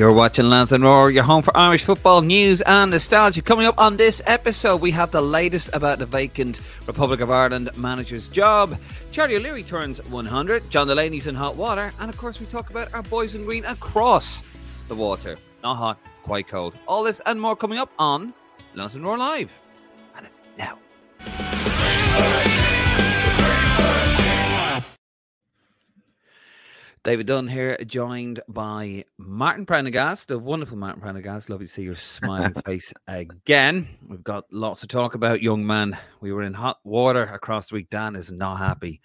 You're watching Lansdowne Roar, your home for Irish football news and nostalgia. Coming up on this episode, we have the latest about the vacant Republic of Ireland manager's job. Charlie O'Leary turns 100, John Delaney's in hot water, and of course, we talk about our boys in green across the water. Not hot, quite cold. All this and more coming up on Lansdowne Roar Live. And it's now. David Dunn here, joined by Martin Prendergast, the wonderful Martin Prendergast. Lovely to see your smiling face again. We've got lots to talk about, young man. We were in hot water across the week. Dan is not happy.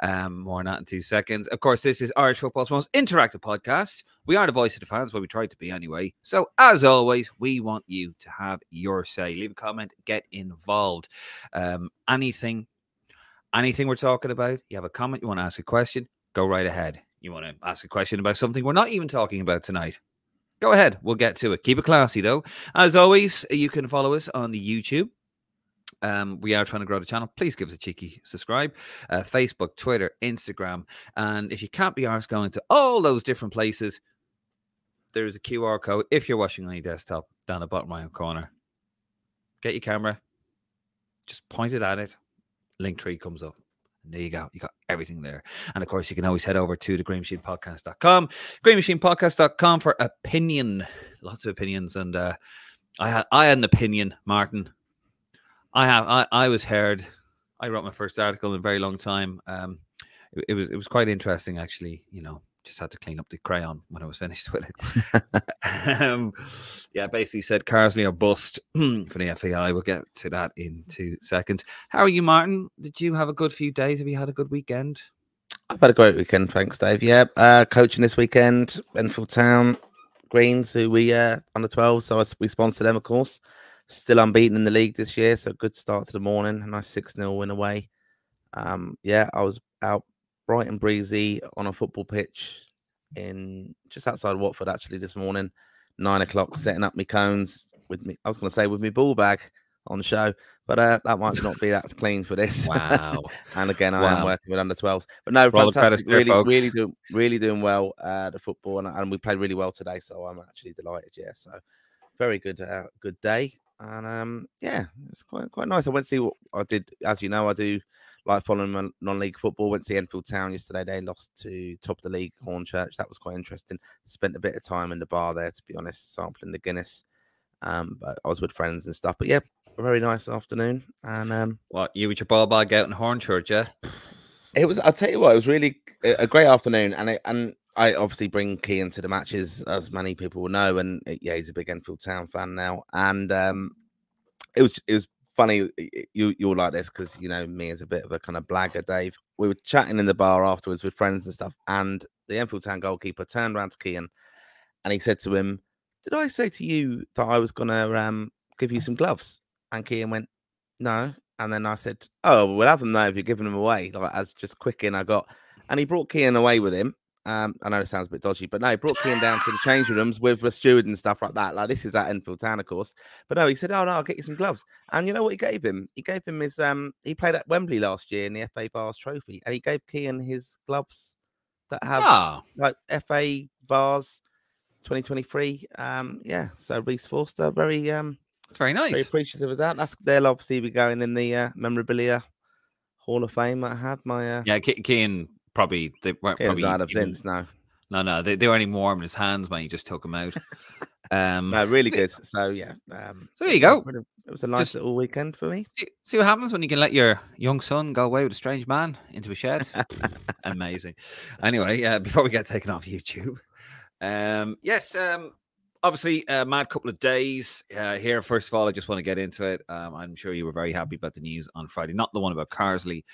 Um, more on that in two seconds. Of course, this is Irish football's most interactive podcast. We are the voice of the fans, what we try to be anyway. So, as always, we want you to have your say. Leave a comment, get involved. Um, anything, anything we're talking about, you have a comment, you want to ask a question, go right ahead you want to ask a question about something we're not even talking about tonight, go ahead. We'll get to it. Keep it classy, though. As always, you can follow us on the YouTube. Um, we are trying to grow the channel. Please give us a cheeky subscribe. Uh, Facebook, Twitter, Instagram. And if you can't be arsed going to all those different places, there's a QR code if you're watching on your desktop down the bottom right corner. Get your camera, just point it at it. Link tree comes up. And there you go. You got everything there. And of course, you can always head over to the greenmachinepodcast.com, greenmachinepodcast.com for opinion. Lots of opinions. And uh, I had I had an opinion, Martin. I have I, I was heard. I wrote my first article in a very long time. Um, it, it was it was quite interesting actually, you know, just had to clean up the crayon when I was finished with it. um, yeah, basically said Carsley or bust for the FAI. We'll get to that in two seconds. How are you, Martin? Did you have a good few days? Have you had a good weekend? I've had a great weekend, thanks, Dave. Yeah, uh, coaching this weekend, Enfield Town Greens, who we uh on the 12, so we sponsor them, of course. Still unbeaten in the league this year, so good start to the morning. A nice 6 0 win away. Um, yeah, I was out bright and breezy on a football pitch in just outside Watford actually this morning, nine o'clock, setting up my cones with me. I was going to say with my ball bag on the show, but uh, that might not be that clean for this. Wow! and again, I wow. am working with under 12s, but no, Roll fantastic. Really, really doing, really doing well. Uh, the football, and, and, we played really well today, so I'm actually delighted. Yeah, so very good, uh, good day, and um, yeah, it's quite quite nice. I went to see what I did. As you know, I do like following non-league football. Went to Enfield Town yesterday. They lost to top of the league Hornchurch. That was quite interesting. Spent a bit of time in the bar there, to be honest, sampling the Guinness. Um, but I was with friends and stuff. But yeah, a very nice afternoon. And um, what you with your ball bag out in Hornchurch, yeah? It was. I'll tell you what, it was really a great afternoon, and it, and I obviously bring Kean to the matches, as many people will know, and yeah, he's a big Enfield Town fan now, and um, it was it was funny you you'll like this because you know me as a bit of a kind of blagger, Dave. We were chatting in the bar afterwards with friends and stuff, and the Enfield Town goalkeeper turned around to Kean and he said to him, "Did I say to you that I was gonna um, give you some gloves?" And Kean went, "No." And then I said, "Oh, we'll have them now if you're giving them away." Like as just quick in I got, and he brought Kean away with him. Um, I know it sounds a bit dodgy, but no, he brought Kean down to the changing rooms with the steward and stuff like that. Like this is at Enfield Town, of course. But no, he said, "Oh no, I'll get you some gloves." And you know what he gave him? He gave him his um. He played at Wembley last year in the FA Vase Trophy, and he gave Kean his gloves that have oh. like FA Vase 2023. Um, yeah. So Reese Forster, very um, it's very nice. Very appreciative of that. That's they'll obviously be going in the uh, memorabilia Hall of Fame. I have my uh, yeah. Kean probably they weren't Kean's probably out of since now. No, no, they, they weren't even warm in his hands when he just took them out. Um, no, really good. So yeah. Um, so there you go. It was a nice just, little weekend for me. See, what happens when you can let your young son go away with a strange man into a shed. Amazing. Anyway, uh, before we get taken off YouTube, um, yes, um, obviously, a mad couple of days uh, here. First of all, I just want to get into it. Um, I'm sure you were very happy about the news on Friday, not the one about Carsley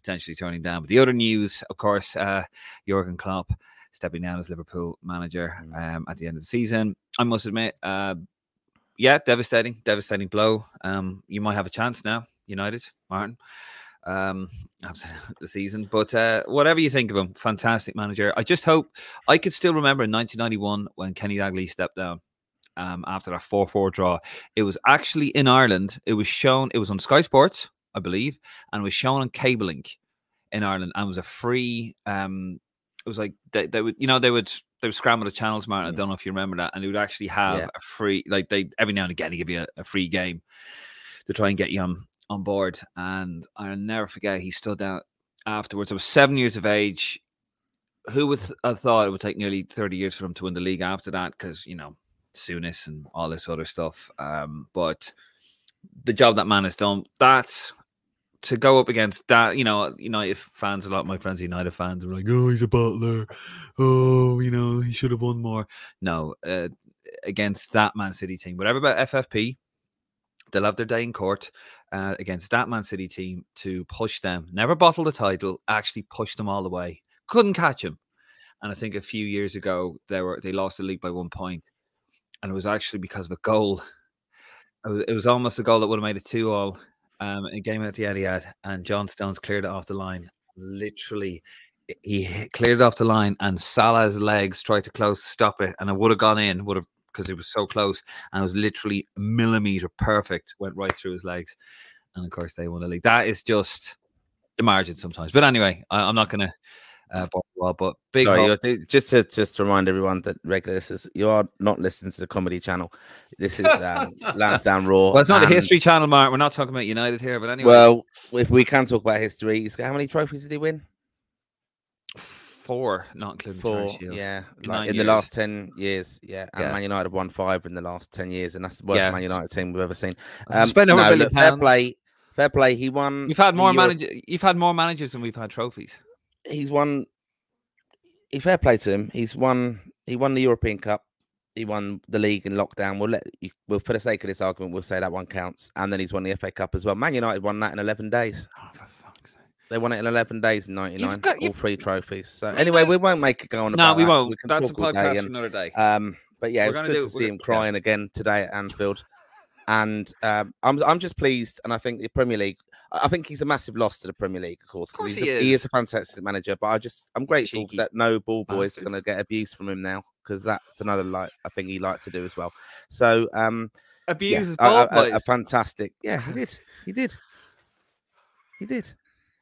potentially turning down, but the other news, of course, uh, Jurgen Klopp stepping down as Liverpool manager mm. um, at the end of the season. I must admit, uh, yeah, devastating, devastating blow. Um, you might have a chance now, United, Martin, um, the season. But uh, whatever you think of him, fantastic manager. I just hope I could still remember in 1991 when Kenny Dalglish stepped down. Um, after that 4 4 draw, it was actually in Ireland. It was shown, it was on Sky Sports, I believe, and was shown on Cable Link in Ireland and was a free um it was like they, they would you know they would they would scramble the channels, Martin. I Mm. don't know if you remember that, and they would actually have Yeah. a free, like they every now and again they give you a, a free game to try and get you on on board. And I'll never forget he stood out afterwards. I was seven years of age. Who would th- have thought it would take nearly thirty years for him to win the league after that? Because you know, Souness and all this other stuff. Um, but the job that man has done, that to go up against that, you know, United fans, a lot of my friends, United fans, are like, oh, he's a butler. Oh, you know, he should have won more. No, uh, against that Man City team, whatever about FFP, they'll have their day in court uh, against that Man City team to push them. Never bottle the title, actually push them all the way. Couldn't catch him. And I think a few years ago they were they lost the league by one point, and it was actually because of a goal. It was almost a goal that would have made it two all. Um, in a game at the Etihad, and John Stones cleared it off the line. Literally, he cleared it off the line, and Salah's legs tried to close to stop it, and it would have gone in, would have because it was so close, and it was literally a millimeter perfect, went right through his legs, and of course they won the league. That is just the margin sometimes. But anyway, I, I'm not going to uh, bore but big Sorry, hope- you're- just to just to remind everyone that regular listeners, you are not listening to the comedy channel. This is um, Lansdowne Roar. Well, it's not a and- history channel, Mark. We're not talking about United here, but anyway. Well, if we can talk about history, how many trophies did he win? four, not including Four, yeah, in like in years. the last ten years, yeah. And Yeah. Man United have won five in the last ten years, and that's the worst Yeah. Man United team we've ever seen. Um, spend over a no, billion look, fair play, fair play. He won. You've had more Euro- manager. You've had more managers than we've had trophies. He's won. He fair play to him. He's won. He won the European Cup. He won the league in lockdown. We'll let you. Well, for the sake of this argument, we'll say that one counts. And then he's won the FA Cup as well. Man United won that in eleven days. Oh, for fuck's sake. They won it in 11 days in 99, got- all you've- three trophies. So anyway, we won't make it go on No, we won't. can That's a talk all day podcast for another day. um, but yeah, We're it's good do- to see him yeah. crying again today at Anfield. And um, I'm I'm just pleased, and I think the Premier League. I think he's a massive loss to the Premier League, of course. 'cause course he's he a, he is. is a fantastic manager, but I just I'm grateful Cheeky that no ball boys are going to get abuse from him now because that's another like I think he likes to do as well. So um, yeah, Abuses a, a- ball a- a fantastic. Yeah, he did. He did. He did.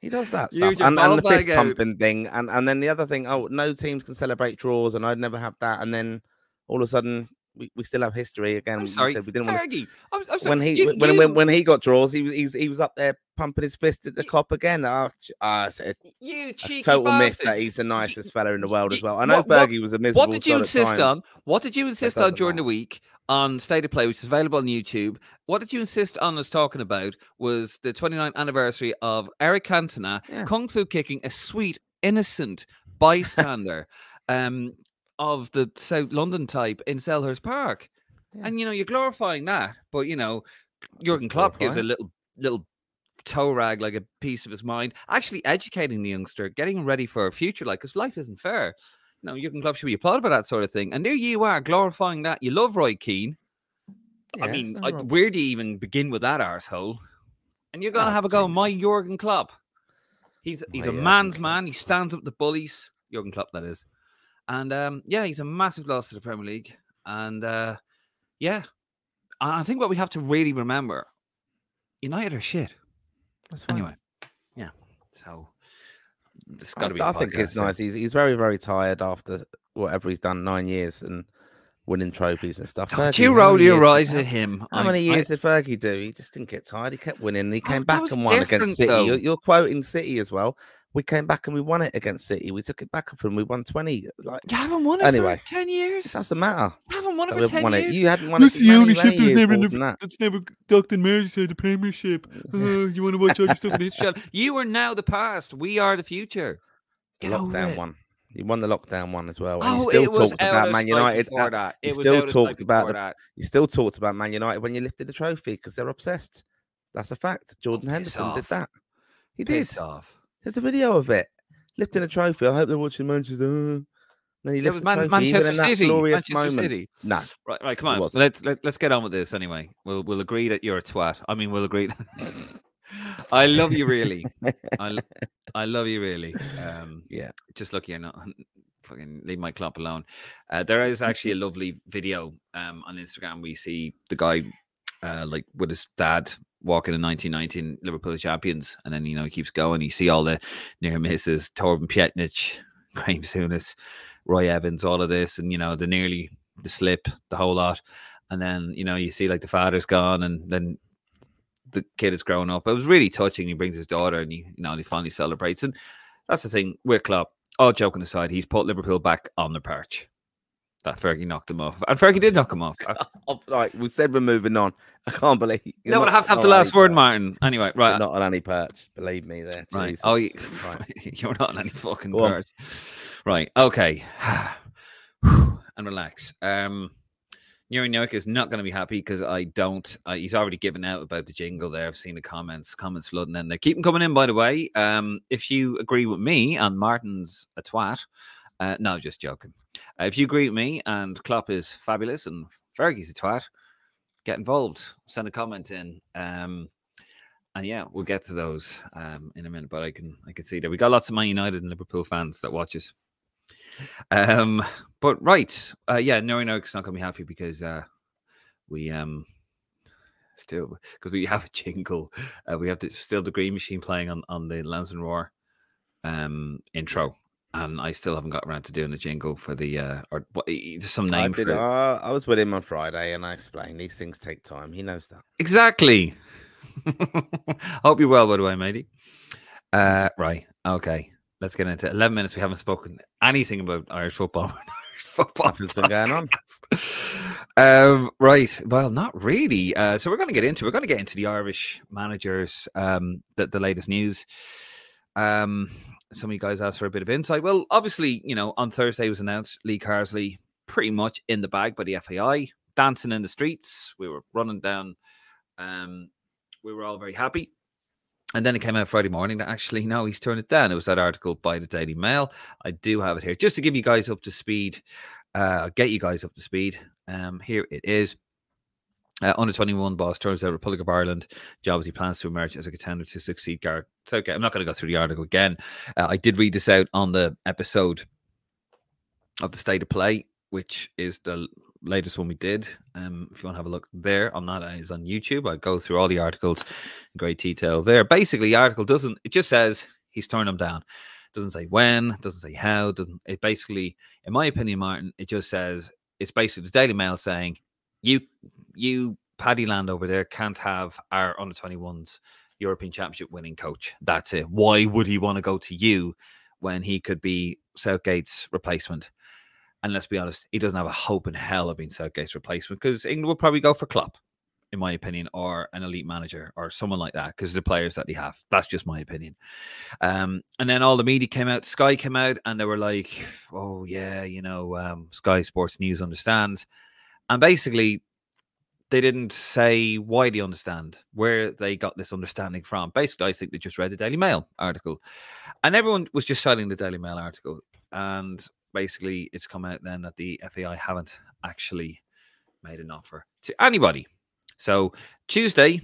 He does that stuff. And, and the fist pumping thing. And, and then the other thing, oh, no teams can celebrate draws, and I'd never have that. And then all of a sudden, we, we still have history again. I'm sorry, said we didn't want Fergie. I'm, I'm sorry. when he you, when, you, when when he got draws, he was he was, he was up there pumping his fist at the You- Kop again. Ch- ah, a, you cheeky total myth bastard. that he's the nicest fella in the world as well. I know what- Fergie was a miserable. What did you insist on? What did you insist on during the week on State of Play, which is available on YouTube? What did you insist on us talking about was the 29th anniversary of Eric Cantona Yeah. kung fu kicking a sweet, innocent bystander um, of the South London type in Selhurst Park. Yeah. And you know, you're glorifying that, but you know, Jurgen Klopp gives a little little toe rag like a piece of his mind, actually educating the youngster, getting ready for a future, like because life isn't fair. You know, Jurgen Klopp should be applauded for that sort of thing. And there you are glorifying that. You love Roy Keane. I mean, I, where do you even begin with that arsehole? And you're gonna Oh, have a go at my Jurgen Klopp. He's he's My a Jurgen man's Klopp. man. He stands up to bullies. Jurgen Klopp, that is. And um, yeah, he's a massive loss to the Premier League. And uh, yeah, and I think what we have to really remember, United are shit. Anyway, yeah. So it's I, got to be. I think it's nice. He's he's very very tired after whatever he's done nine years and winning trophies and stuff. Don't you roll your eyes at him. How I- many I- years did Fergie do? He just didn't get tired. He kept winning. He Oh, came back and won against City. You're, you're quoting City as well. We came back and we won it against City. We took it back up and We won twenty. Like you haven't won it Anyway. for 10 years. it doesn't matter. You haven't won it for 10 won years. it. You hadn't won That's it. the many, ownership many that's years never more in than the, that. that's never ducked in Merseyside, the Premiership. Uh, you want to watch all your stuff in history? Shut- You are now the past. We are the future. The Get over lockdown it. one. You won the lockdown one as well. And Oh, you still it was talked out about Man United. before uh, that. you It was still talked about the- that. You still talked about Man United when you lifted the trophy because they're obsessed. That's a fact. Jordan piss Henderson did that. He did. Piss off. There's a video of it. Lifting a trophy. I hope they're watching Manchester. uh, Then he lifts Man- Manchester City. Manchester moment. City. No, Right, right. Come on. Let's let, let's get on with this anyway. We'll we'll agree that you're a twat. I mean, we'll agree. I love you really. I lo- I love you really. Um, Yeah. Just look here, not fucking leave my club alone. Uh, there is actually a lovely video um on Instagram. We see the guy uh like with his dad walking in 1919 Liverpool champions, and then you know he keeps going. You see all the near misses, Torben Piechnik, Graeme Souness Roy Evans, all of this, and you know the nearly the slip, the whole lot, and then you know you see like the father's gone, and then the kid is growing up. It was really touching. He brings his daughter, and he you know he finally celebrates, and that's the thing with Klopp. All joking aside, he's put Liverpool back on the perch. That Fergie knocked him off, and Fergie did knock him off. Oh, right, we said we're moving on. I can't believe. you're no, but I have to have the last word, perch. Martin. Anyway, You're right, not on any perch. Believe me, there. right. Jesus. Oh, you, Right. you're not on any fucking Go on. perch. Right. Okay. and relax. Um, Nuri Nurk is not going to be happy because I don't. Uh, he's already given out about the jingle there. I've seen the comments, comments flooding in. They keep them coming in, by the way. Um, if you agree with me and Martin's a twat, uh, no, just joking. Uh, if you agree with me and Klopp is fabulous and Fergie's a twat, get involved. Send a comment in. Um, and yeah, we'll get to those um, in a minute. But I can I can see that we got lots of Man United and Liverpool fans that watch us. Um, but right, uh, yeah, Nuri Nurk's not gonna be happy because uh, we um still because we have a jingle. Uh, we have the, still the Green Machine playing on on the Lansdowne Roar um intro. And I still haven't got around to doing the jingle for the uh or what just some I, did, for uh, I was with him on Friday and I explained these things take time. He knows that. Exactly. Hope you're well, by the way, matey. Uh, right. Okay. Let's get into it. 11 minutes. We haven't spoken anything about Irish football. Irish football. Nothing's been going on. Um, right. Well, not really. Uh, so we're going to get into we're going to get into the Irish managers, um, the, the latest news. Um, some of you guys asked for a bit of insight. Well, obviously, you know, on Thursday was announced Lee Carsley pretty much in the bag by the FAI, dancing in the streets. We were running down. Um, we were all very happy. And then it came out Friday morning that actually, no, he's turned it down. It was that article by the Daily Mail. I do have it here just to give you guys up to speed, uh, get you guys up to speed. Um, here it is. Uh, under 21 boss turns out Republic of Ireland jobs he plans to emerge as a contender to succeed Gareth. So okay, I'm not going to go through the article again. Uh, I did read this out on the episode of the State of Play, which is the latest one we did. Um, if you want to have a look there on that, uh, is on YouTube. I go through all the articles in great detail there. Basically, the article doesn't. It just says he's turned them down. Doesn't say when. Doesn't say how. Doesn't. It basically, in my opinion, Martin, it just says it's basically the Daily Mail saying you, you, Paddy Land over there can't have our under 21s European Championship winning coach. That's it. Why would he want to go to you when he could be Southgate's replacement? And let's be honest, he doesn't have a hope in hell of being Southgate's replacement because England will probably go for Klopp, in my opinion, or an elite manager or someone like that because the players that they have. That's just my opinion. Um, and then all the media came out, Sky came out, and they were like, "Oh yeah, you know, um, Sky Sports News understands," and basically they didn't say why they understand where they got this understanding from. Basically, I think they just read the Daily Mail article, and everyone was just citing the Daily Mail article. And basically, it's come out then that the FAI haven't actually made an offer to anybody. So Tuesday,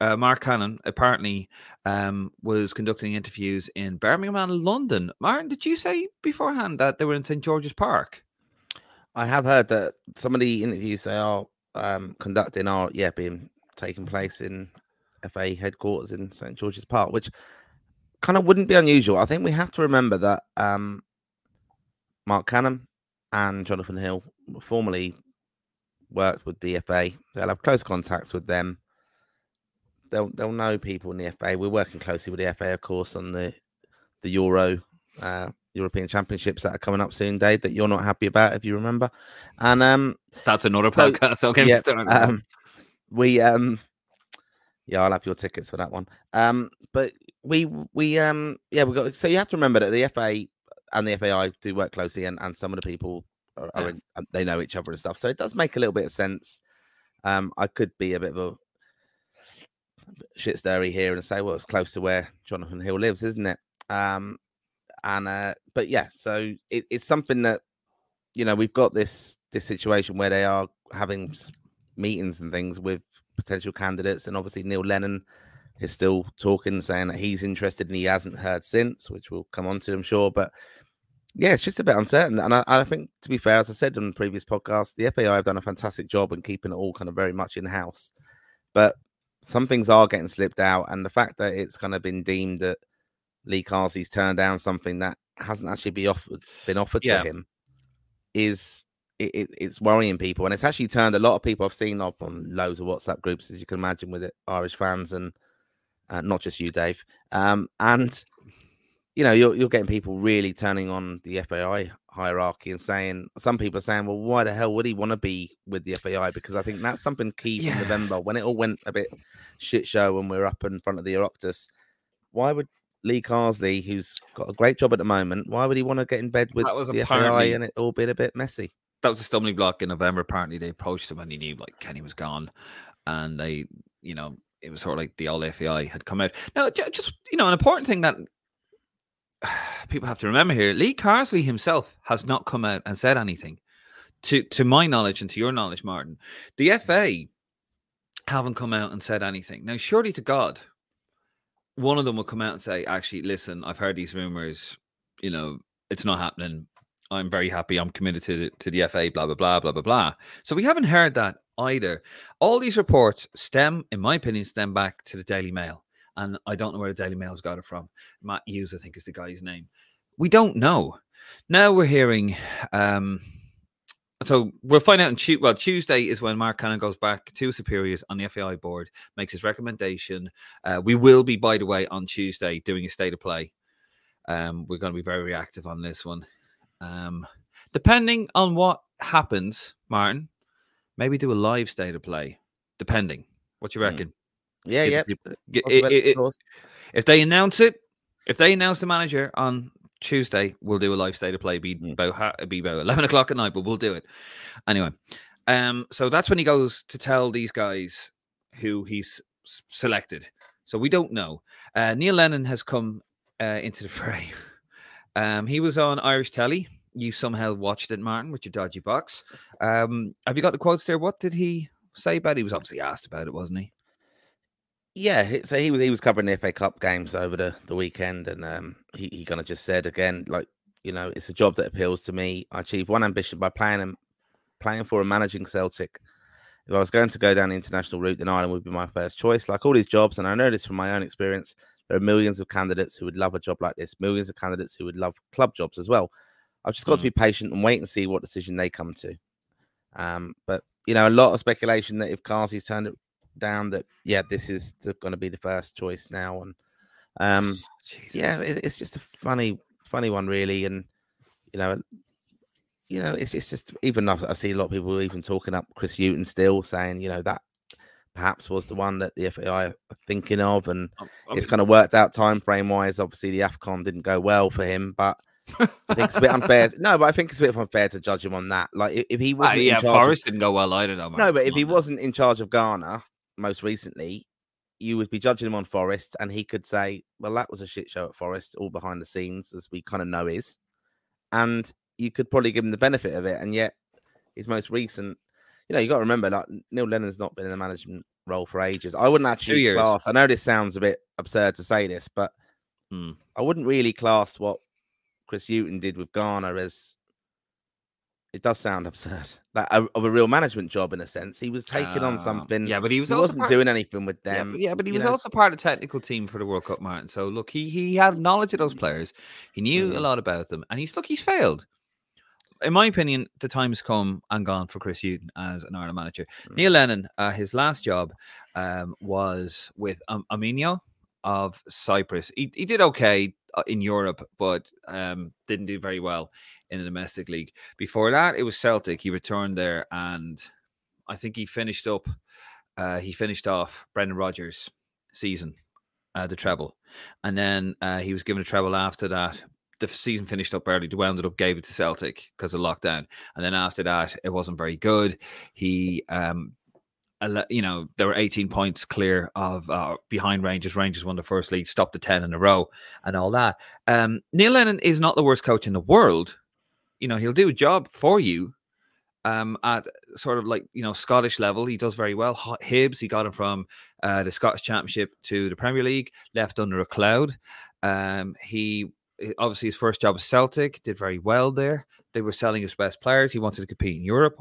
uh, Marc Canham apparently um, was conducting interviews in Birmingham and London. Martin, did you say beforehand that they were in St George's Park? I have heard that some of the interviews they are um, conducting are yeah being taking place in FA headquarters in St George's Park, which kind of wouldn't be unusual. I think we have to remember that um, Marc Canham and Jonathan Hill formerly worked with the FA. They'll have close contacts with them. They'll they'll know people in the FA. We're working closely with the FA, of course, on the the Euro uh, European Championships that are coming up soon, Dave. That you're not happy about, if you remember. And um, That's another So, podcast. Okay, yeah, um, we um, yeah, I'll have your tickets for that one. Um, but we we um, yeah, we got. So you have to remember that the FA and the FAI do work closely, and and some of the people are, are Yeah. in, they know each other and stuff. So it does make a little bit of sense. Um, I could be a bit of a shit stirry here and say, well, it's close to where Jonathan Hill lives, isn't it? Um, and uh, but yeah, so it, it's something that you know we've got this this situation where they are having meetings and things with potential candidates, and obviously Neil Lennon is still talking, saying that he's interested and he hasn't heard since, which we'll come on to, I'm sure. But yeah, it's just a bit uncertain, and I, I think to be fair, as I said on the previous podcast, the FAI have done a fantastic job in keeping it all kind of very much in house, but some things are getting slipped out, and the fact that it's kind of been deemed that Lee Carsley's turned down something that hasn't actually been offered been offered Yeah. to him. is it, it, it's worrying people, and it's actually turned a lot of people I've seen up on loads of WhatsApp groups, as you can imagine, with it Irish fans and uh, not just you, Dave. Um, and you know, you're you're getting people really turning on the FAI hierarchy and saying some people are saying, well, why the hell would he want to be with the FAI? Because I think that's something key Yeah. from November when it all went a bit shit show when we were up in front of the Oireachtas. Why would Lee Carsley, who's got a great job at the moment, why would he want to get in bed with That was the FAI and it all been a bit messy? that was a stumbling block in November. Apparently, they approached him and he knew like Kenny was gone, and they, you know, it was sort of like the old FAI had come out. Now, just you know, an important thing that people have to remember here: Lee Carsley himself has not come out and said anything. To to my knowledge and to your knowledge, Martin, the FA haven't come out and said anything. Now, surely to God, one of them will come out and say, "Actually, listen, I've heard these rumors. You know, it's not happening. I'm very happy. I'm committed to the, to the FA. Blah blah blah blah blah blah." So we haven't heard that either. All these reports stem, in my opinion, stem back to the Daily Mail, and I don't know where the Daily Mail's got it from. Matt Hughes, I think, is the guy's name. We don't know. Now we're hearing. Um, so we'll find out on Tuesday. Well, Tuesday is when Marc Canham goes back to superiors on the FAI board, makes his recommendation. Uh, we will be, by the way, on Tuesday doing a state of play. Um, we're going to be very reactive on this one. Um, depending on what happens, Martin, maybe do a live state of play. Depending, what you Hmm. reckon? Yeah, Give yeah. people- G- it- it- if they announce it, if they announce the manager on Tuesday, we'll do a live state of play. Be Mm. about be about eleven o'clock at night, but we'll do it anyway. Um, so that's when he goes to tell these guys who he's s- selected. So we don't know. Uh, Neil Lennon has come uh, into the fray. Um, he was on Irish telly. You somehow watched it, Martin, with your dodgy box. Um, have you got the quotes there? What did he say about it? He was obviously asked about it, wasn't he? Yeah, so he was he was covering the FA Cup games over the, the weekend, and um, he he kind of just said again, like you know, it's a job that appeals to me. I achieved one ambition by playing and playing for and managing Celtic. If I was going to go down the international route, then Ireland would be my first choice. Like all these jobs, and I know this from my own experience, there are millions of candidates who would love a job like this, millions of candidates who would love club jobs as well. I've just got to Mm. be patient and wait and see what decision they come to. Um, but you know, a lot of speculation that if Carsley's turned it down, that yeah, this is going to be the first choice now, and um, Jesus. yeah, it, it's just a funny, funny one, really, and you know, you know, it's it's just even I I see a lot of people even talking up Chris Hughton still saying, you know, that perhaps was the one that the FAI are thinking of, and it's kind of worked out time frame wise. Obviously, the Afcon didn't go well for him, but I think it's a bit unfair. No, but I think it's a bit unfair to judge him on that. Like if, he Ah, wasn't yeah, in charge, of- didn't go well either, though. no, but if he wasn't in charge of Ghana most recently, you would be judging him on Forest, and he could say, "Well, that was a shit show at Forest, all behind the scenes, as we kind of know is," and you could probably give him the benefit of it. And yet, his most recent, you know, you got to remember, like Neil Lennon's not been in the management role for ages. I wouldn't actually class. I know this sounds a bit absurd to say this, but Hmm. I wouldn't really class what Chris Hughton did with Ghana as. It does sound absurd, like a, of a real management job in a sense. He was taking on Uh, something. Yeah, but he was he also wasn't doing anything with yeah, them. but, yeah, but he was know. also part of the technical team for the World Cup, Martin. So look, he he had knowledge of those players. He knew a Mm. lot about them, and he's look, he's failed. In my opinion, the time has come and gone for Chris Hughton as an Ireland manager. Mm. Neil Lennon, uh, his last job um, was with um, Omonia of Cyprus. He, he did okay uh, in Europe, but um, didn't do very well in the domestic league. Before that, it was Celtic. He returned there, and I think he finished up. Uh, he finished off Brendan Rodgers' season, uh, the treble, and then uh, he was given a treble after that. The season finished up early. They wound up gave it to Celtic because of lockdown, and then after that, it wasn't very good. He um, you know, there were 18 points clear of uh, behind Rangers. Rangers won the first league, stopped the 10 in a row, and all that. Um, Neil Lennon is not the worst coach in the world. You know, he'll do a job for you um, at sort of like, you know, Scottish level. He does very well. Hibs, he got him from uh, the Scottish Championship to the Premier League, left under a cloud. Um, he obviously his first job was Celtic, did very well there. They were selling his best players. He wanted to compete in Europe.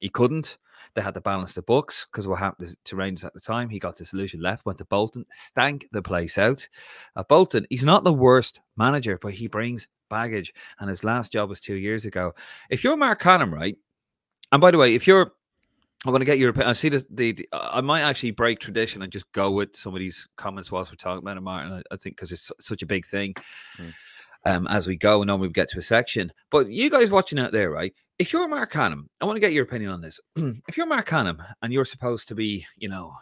He couldn't. They had to balance the books because what happened to Rangers at the time, he got disillusioned, left, went to Bolton, stank the place out. At Bolton, he's not the worst manager, but he brings baggage, and his last job was two years ago. If you're Marc Canham, right? And by the way, if you're I want to get your opinion. I see the, the, I might actually break tradition and just go with some of these comments whilst we're talking about it, Martin. I, I think because it's such a big thing Mm. um, as we go, and then we get to a section. But you guys watching out there, right? If you're Marc Canham, I want to get your opinion on this. if you're Marc Canham and you're supposed to be, you know,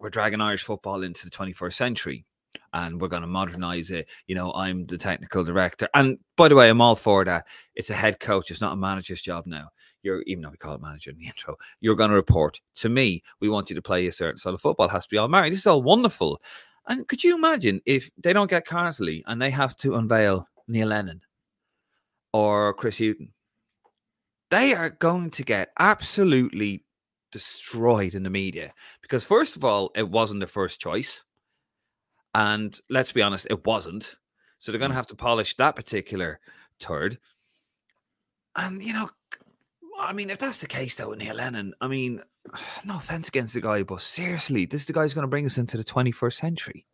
we're dragging Irish football into the 21st century and we're going to modernize it. You know, I'm the technical director. And by the way, I'm all for that. It's a head coach, it's not a manager's job now. You're, even though we call it manager in the intro, you're going to report to me. We want you to play a certain style of football, has to be all married. This is all wonderful. And could you imagine if they don't get Carsley and they have to unveil Neil Lennon or Chris Hughton? They are going to get absolutely destroyed in the media because, first of all, it wasn't their first choice. And let's be honest, it wasn't. So they're going to mm. have to polish that particular turd. And, you know, I mean, if that's the case, though, with Neil Lennon, I mean, no offense against the guy, but seriously, this is the guy who's going to bring us into the 21st century.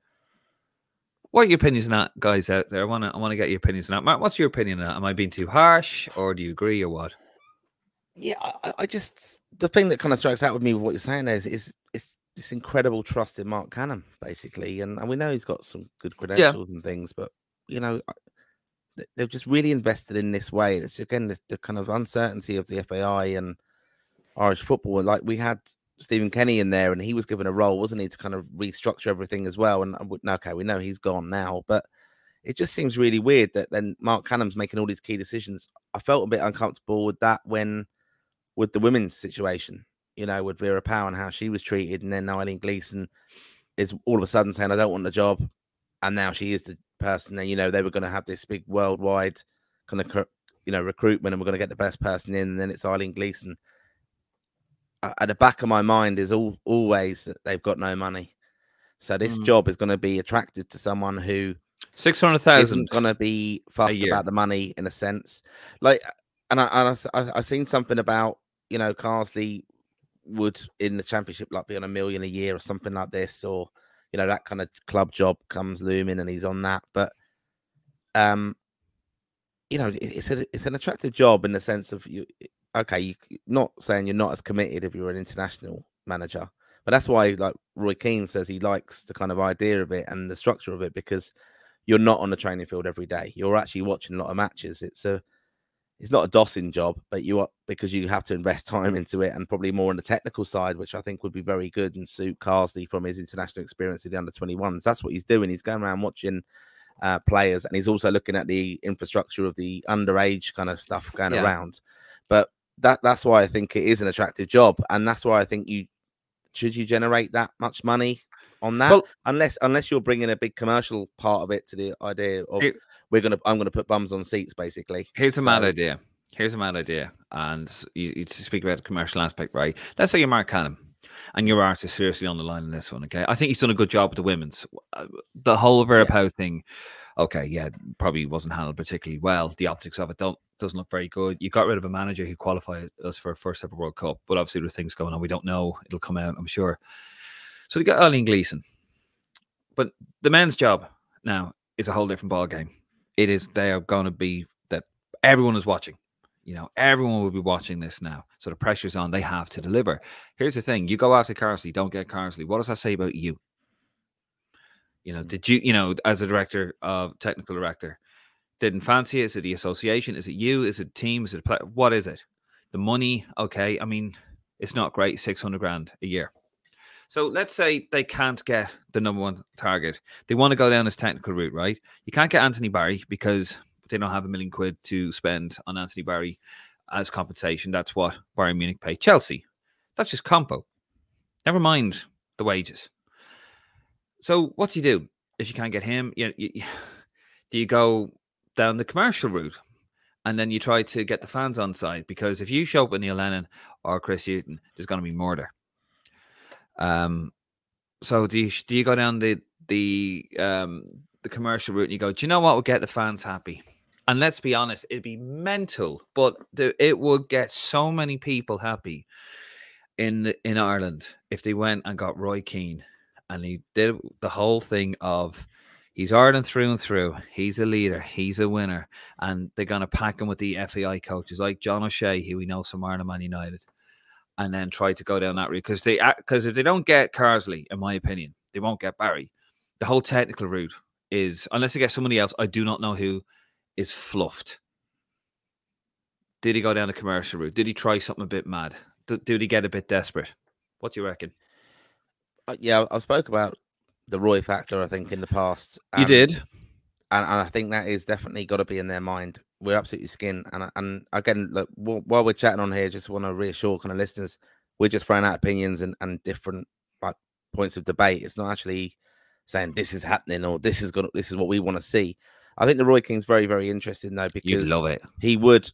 What are your opinions on that, guys out there? I want to, I want to get your opinions on that. Mark, what's your opinion on that? Am I being too harsh, or do you agree, or what? Yeah, I, I- just the thing that kind of strikes out with me with what you're saying is is is this incredible trust in Marc Canham, basically, and, and we know he's got some good credentials and things, but you know, they- they've just really invested in this way. It's again the, the kind of uncertainty of the FAI and Irish football. Like we had Stephen Kenny in there, and he was given a role, wasn't he, to kind of restructure everything as well. And I would- no, okay, we know he's gone now, but it just seems really weird that then Marc Canham's making all these key decisions. I felt a bit uncomfortable with that when with the women's situation, you know, with Vera Pauw and how she was treated, and then Eileen Gleeson is all of a sudden saying, "I don't want the job," and now she is the person. And you know, they were going to have this big worldwide kind of, you know, recruitment, and we're going to get the best person in, and then it's Eileen Gleeson. At the back of my mind is all always that they've got no money, so this Mm. job is going to be attractive to someone who Six hundred thousand. isn't going to be fussed about the money in a sense. Like, and I, and I I, I seen something about you know Carsley would in the championship like be on a million a year or something like this, or you know that kind of club job comes looming and he's on that. But um, you know, it's a, it's an attractive job in the sense of you. Okay, you not saying you're not as committed if you're an international manager, but that's why like Roy Keane says he likes the kind of idea of it and the structure of it because you're not on the training field every day. You're actually watching a lot of matches. It's a it's not a dossing job, but you are because you have to invest time into it and probably more on the technical side, which I think would be very good and suit Carsley from his international experience in the under 21s. That's what he's doing. He's going around watching uh, players and he's also looking at the infrastructure of the underage kind of stuff going Yeah. around. But that that's why I think it is an attractive job, and that's why I think you should you generate that much money on that Well- unless unless you're bringing a big commercial part of it to the idea of Here- we're gonna I'm gonna put bums on seats basically. Here's a mad idea. Here's a mad idea. And you, you speak about the commercial aspect, right? Let's say you're Marc Canham and your art is seriously on the line in this one, okay? I think he's done a good job with the women's. Uh, The whole Vera Yeah. Pauw thing, okay, yeah, probably wasn't handled particularly well. The optics of it don't doesn't look very good. You got rid of a manager who qualified us for a first ever World Cup, but obviously there's things going on. We don't know. It'll come out, I'm sure. So they got Eileen Gleeson. But the men's job now is a whole different ball game. It is they are going to be that everyone is watching. You know, everyone will be watching this now. So the pressure's on. They have to deliver. Here's the thing: you go after Carsley, don't get Carsley. What does that say about you? You know, did you, you know, as a director of technical director, didn't fancy it? Is it the association? Is it you? Is it team? Is it play? What is it? The money? Okay, I mean, it's not great. Six hundred grand a year. So let's say they can't get the number one target. They want to go down this technical route, right? You can't get Anthony Barry because they don't have a million quid to spend on Anthony Barry as compensation. That's what Bayern Munich pay Chelsea. That's just compo. Never mind the wages. So what do you do if you can't get him? You, you, do you go down the commercial route and then you try to get the fans on side? Because if you show up with Neil Lennon or Chris Hughton, there's going to be murder. Um, so do you do you go down the the um the commercial route and you go, do you know what will get the fans happy? And let's be honest, it'd be mental, but the, it would get so many people happy in the, in Ireland if they went and got Roy Keane and he did the whole thing of He's Ireland through and through. He's a leader. He's a winner. And they're going to pack him with the FAI coaches like John O'Shea, who we know from Ireland Man United, and then try to go down that route. Because they, because if they don't get Carsley, in my opinion, they won't get Barry. The whole technical route is, unless they get somebody else, I do not know who, is fluffed. Did he go down the commercial route? Did he try something a bit mad? Did, did he get a bit desperate? What do you reckon? Uh, yeah, I spoke about the Roy factor. I think in the past, You did. and, and I think that is definitely got to be in their mind. We're absolutely skin, and and again, look, while we're chatting on here, just want to reassure kind of listeners, we're just throwing out opinions and and different like points of debate. It's not actually saying this is happening or this is gonna this is what we want to see. I think the Roy Keane's very very interesting though because because love it. he would.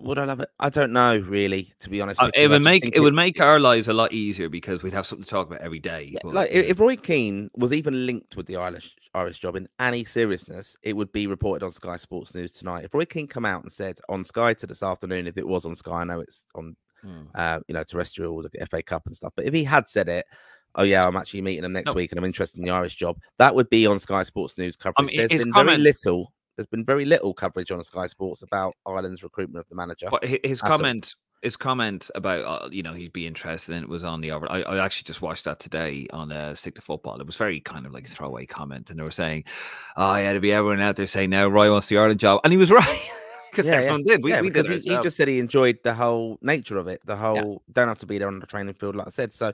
Would I love it? I don't know, really, to be honest. Uh, it would make think it would make our lives a lot easier because we'd have something to talk about every day. Yeah, but, like yeah. if Roy Keane was even linked with the Irish Irish job in any seriousness, it would be reported on Sky Sports News tonight. If Roy Keane come out and said on Sky to this afternoon, if it was on Sky, I know it's on Hmm. uh, you know terrestrial, the FA Cup and stuff, but if he had said it, oh yeah, I'm actually meeting him next No. week and I'm interested in the Irish job, that would be on Sky Sports News coverage. mean, There's been very little. There's been very little coverage on Sky Sports about Ireland's recruitment of the manager. But his That's a- comment, his comment about uh, you know he'd be interested in it was on the over. I, I actually just watched that today on uh, Stick to Football. It was very kind of like a throwaway comment, and they were saying, "Oh yeah, to be everyone out there saying now Roy wants the Ireland job," and he was right because Yeah, yeah. everyone did. We, yeah, we did. he, he just said he enjoyed the whole nature of it. The whole don't have to be there on the training field, like I said. So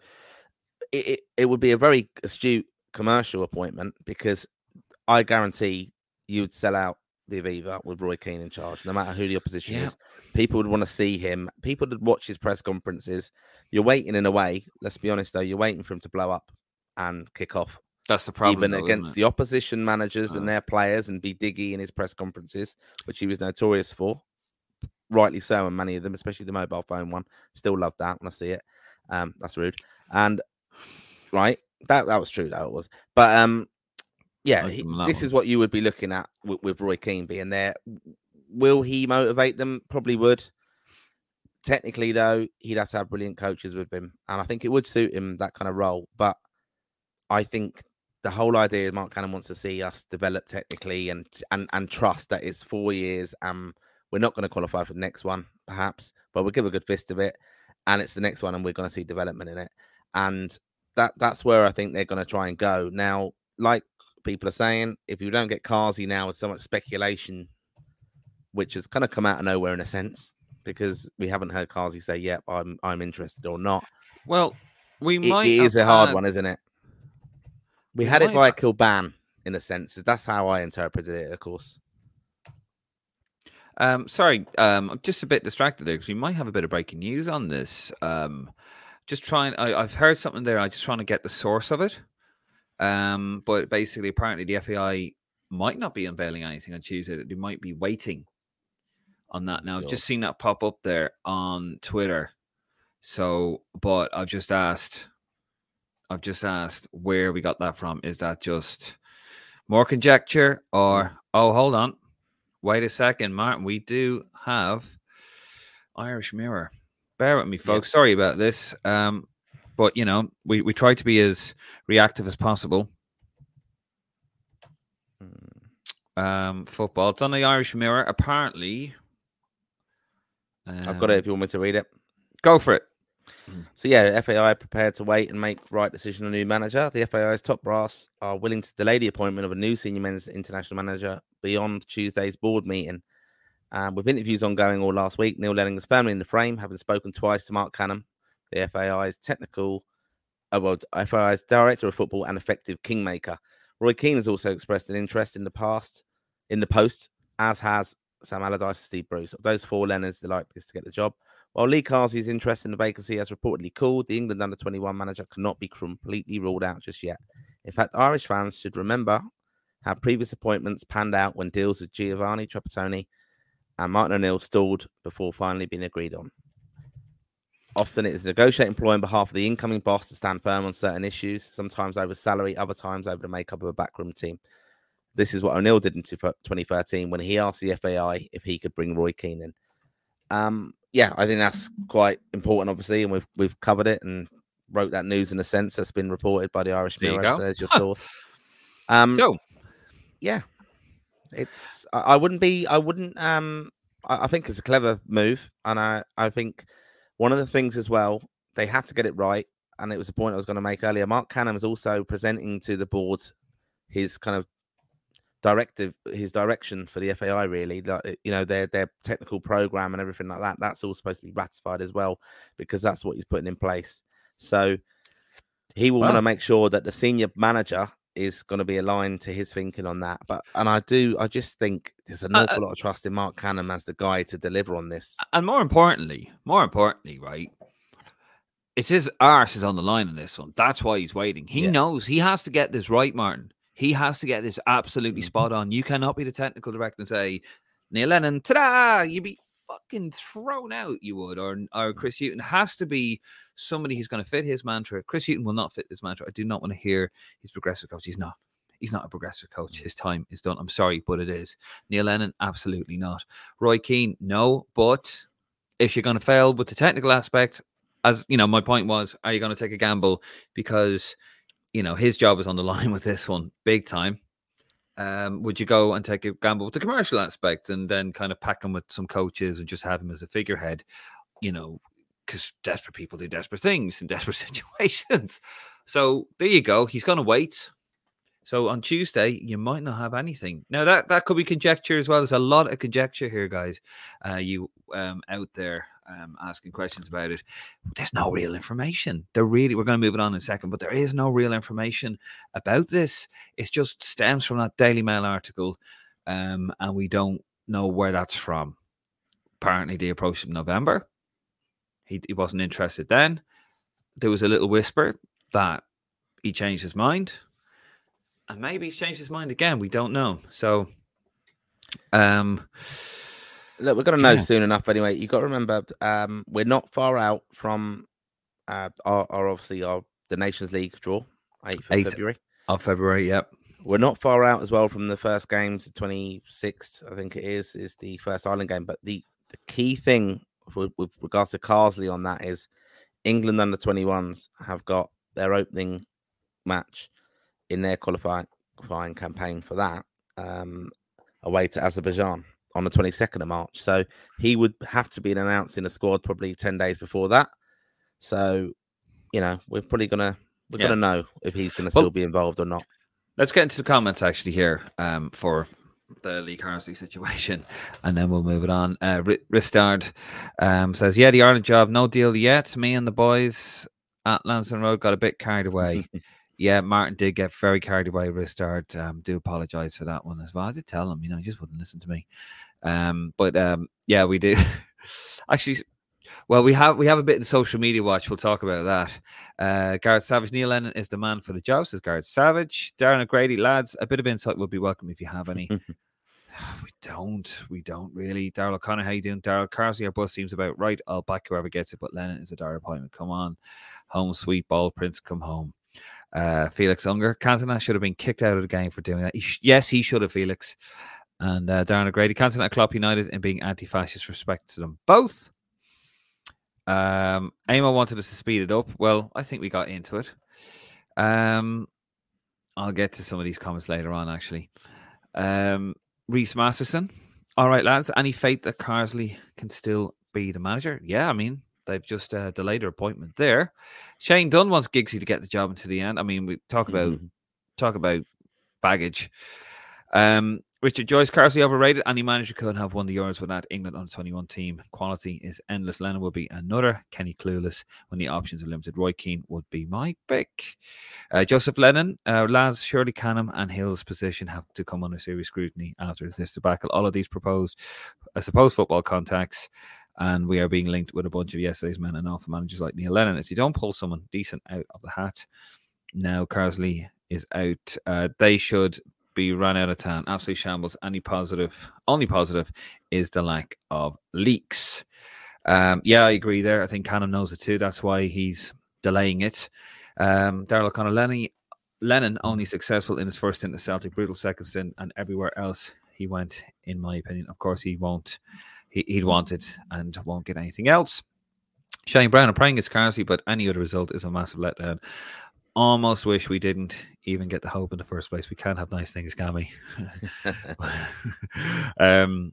it, it, it would be a very astute commercial appointment because I guarantee you would sell out the Aviva with Roy Keane in charge, no matter who the opposition Yeah. is. People would want to see him. People would watch his press conferences. You're waiting in a way. Let's be honest, though. You're waiting for him to blow up and kick off That's the problem. even though, against the opposition managers Oh. and their players and be diggy in his press conferences, which he was notorious for. Rightly so, and many of them, especially the mobile phone one, still love that when I see it. Um, that's rude. And right, that that was true. That it was, but um, yeah, he- give him that this one. is what you would be looking at with, with Roy Keane being there. Will he motivate them? Probably would. Technically, though, he'd have to have brilliant coaches with him, and I think it would suit him that kind of role. But I think the whole idea is Marc Canham wants to see us develop technically and and and trust that it's four years and we're not going to qualify for the next one, perhaps, but we'll give a good fist of it, and it's the next one, and we're going to see development in it, and that that's where I think they're going to try and go. Now, like people are saying, if you don't get Carsley now, with so much speculation, which has kind of come out of nowhere in a sense, because we haven't heard Carsley say, "Yep, I'm I'm interested" or not. Well, we It- might. it is have a hard had- one, isn't it? We we had it by have- Kilban in a sense. That's how I interpreted it, of course. Um, sorry, um, I'm just a bit distracted there because we might have a bit of breaking news on this. Um, just trying, I, I've heard something there. I'm just trying to get the source of it. Um, but basically, apparently, the FAI might not be unveiling anything on Tuesday. They might be waiting on that. Now, I've just seen that pop up there on Twitter. So, but I've just asked, I've just asked where we got that from. Is that just more conjecture or, oh, hold on. Wait a second, Martin. We do have Irish Mirror. Bear with me, Yeah. folks. Sorry about this. Um, but you know, we, we try to be as reactive as possible. Hmm. Um, football. It's on the Irish Mirror. Apparently, I've got it um, if you want me to read it. Go for it. So yeah, the FAI prepared to wait and make right decision on a new manager. The FAI's top brass are willing to delay the appointment of a new senior men's international manager beyond Tuesday's board meeting. Um, with interviews ongoing all last week, Neil Lennon is firmly in the frame, having spoken twice to Marc Canham, the FAI's technical, uh, well, FAI's director of football and effective kingmaker. Roy Keane has also expressed an interest in the past, in the post, as has Sam Allardyce and Steve Bruce. Of those four, Lennon's the likeliest to get the job. While Lee Carsley's interest in the vacancy has reportedly cooled, the England under 21 manager cannot be completely ruled out just yet. In fact, Irish fans should remember how previous appointments panned out when deals with Giovanni Trapattoni and Martin O'Neill stalled before finally being agreed on. Often it is a negotiating ploy on behalf of the incoming boss to stand firm on certain issues, sometimes over salary, other times over the makeup of a backroom team. This is what O'Neill did in 2013 when he asked the FAI if he could bring Roy Keane in. Um, yeah, I think that's quite important, obviously, and we've we've covered it and wrote that news in a sense that's been reported by the Irish There Mirror. go. So there's your source. Um, so yeah, it's I, I wouldn't be I wouldn't um I, I think it's a clever move, and I I think one of the things as well they had to get it right, and it was a point I was going to make earlier. Marc Canham is also presenting to the board his kind of directive his direction for the FAI really like eh, you know their their technical program and everything like that. That's all supposed to be ratified as well because that's what he's putting in place. So he will want to make sure that the senior manager is going to be aligned to his thinking on that but and I do I just think there's an Uh, awful lot of trust in Marc Canham as the guy to deliver on this and more importantly, more importantly, right? It's his arse is on the line in this one. That's why he's waiting. He Yeah. knows he has to get this right, Martin. He has to get this absolutely Mhm. spot on. You cannot be the technical director and say, Neil Lennon, ta-da! You'd be fucking thrown out, you would. Or or mm. Chris Hughton has to be somebody who's going to fit his mantra. Chris Hughton will not fit this mantra. I do not want to hear he's progressive coach. He's not. He's not a progressive coach. Mm. His time is done. I'm sorry, but it is. Neil Lennon, absolutely not. Roy Keane, no. But if you're going to fail with the technical aspect, as you know, my point was, are you going to take a gamble because you know his job is on the line with this one, big time? Um, would you go and take a gamble with the commercial aspect and then kind of pack him with some coaches and just have him as a figurehead? You know, because desperate people do desperate things in desperate situations. So there you go. He's going to wait. So on Tuesday, you might not have anything. Now that that could be conjecture as well. There's a lot of conjecture here, guys. Uh, you um, out there um, asking questions about it. There's no real information. There really, we're going to move it on in a second, but there is no real information about this. It just stems from that Daily Mail article, um, and we don't know where that's from. Apparently, they approached him in November. He, he wasn't interested then. There was a little whisper that he changed his mind and maybe he's changed his mind again. We don't know. So, um, Look, we're going to know Yeah. soon enough. Anyway, You've got to remember, um, we're not far out from uh, our, our obviously our the Nations League draw, eighth of Eighth. February. of February, yep. We're not far out as well from the first games, the twenty sixth, I think it is, is the first Ireland game. But the the key thing with, with regards to Carsley on that is England under twenty ones have got their opening match in their qualifying qualifying campaign for that um, away to Azerbaijan on the 22nd of March. So he would have to be announced in the squad probably 10 days before that. So, you know, we're probably gonna we're Yeah. gonna know if he's gonna Well- still be involved or not. Let's get into the comments actually here um, for the Lee Carsley situation, and then we'll move it on. Uh, Ri- Ristard um, says, "Yeah, the Ireland job, no deal yet. Me and the boys at Lansdowne Road got a bit carried away. yeah, Martin did get very carried away. Ristard, um, do apologise for that one as well. I did tell him, you know, he just wouldn't listen to me. Um, but um, yeah, we did actually." Well, we have we have a bit in social media watch. We'll talk about that. Uh, Gareth Savage, Neil Lennon is the man for the job, says Gareth Savage. Darren O'Grady, lads, a bit of insight would be welcome if you have any. we don't, we don't really. Daryl O'Connor, how you doing? Daryl Carsley, our bus seems about right. I'll back whoever gets it, but Lennon is a dire appointment. Come on, home sweet ball, Prince, come home. Uh, Felix Unger, Cantona should have been kicked out of the game for doing that. He sh- yes, he should have, Felix. And uh, Darren O'Grady, Cantona, Klopp United, and being anti-fascist. Respect to them both. Um, Amo wanted us to speed it up. Well, I think we got into it. Um, I'll get to some of these comments later on, actually. Um, Reese Masterson. All right, lads. Any faith that Carsley can still be the manager? Yeah, I mean, they've just uh, delayed their appointment there. Shane Dunn wants Giggsy to get the job into the end. I mean, we talk about Mhm. talk about baggage. Um, Richard Joyce, Carsley overrated. Any manager could have won the Euros with that England on 21 team. Quality is endless. Lennon will be another. Kenny Clueless when the options are limited. Roy Keane would be my pick. Uh, Joseph Lennon, uh, lads, Shirley Canham and Hill's position have to come under serious scrutiny after this debacle. All of these proposed, I suppose, football contacts. And we are being linked with a bunch of yesterday's men and alpha managers like Neil Lennon. If you don't pull someone decent out of the hat, now Carsley is out. Uh, they should be run out of town. Absolutely shambles. Any positive, only positive is the lack of leaks. Um, yeah, I agree there. I think Canham knows it too. That's why he's delaying it. Um, Daryl O'Connor, Lenny, Lennon only successful in his first stint at Celtic, brutal second stint, and everywhere else he went, in my opinion. Of course, he won't. He, he'd want it and won't get anything else. Shane Brown, I'm praying it's Carsley, but any other result is a massive letdown. almost wish we didn't even get the hope in the first place. We can't have nice things, can we? um,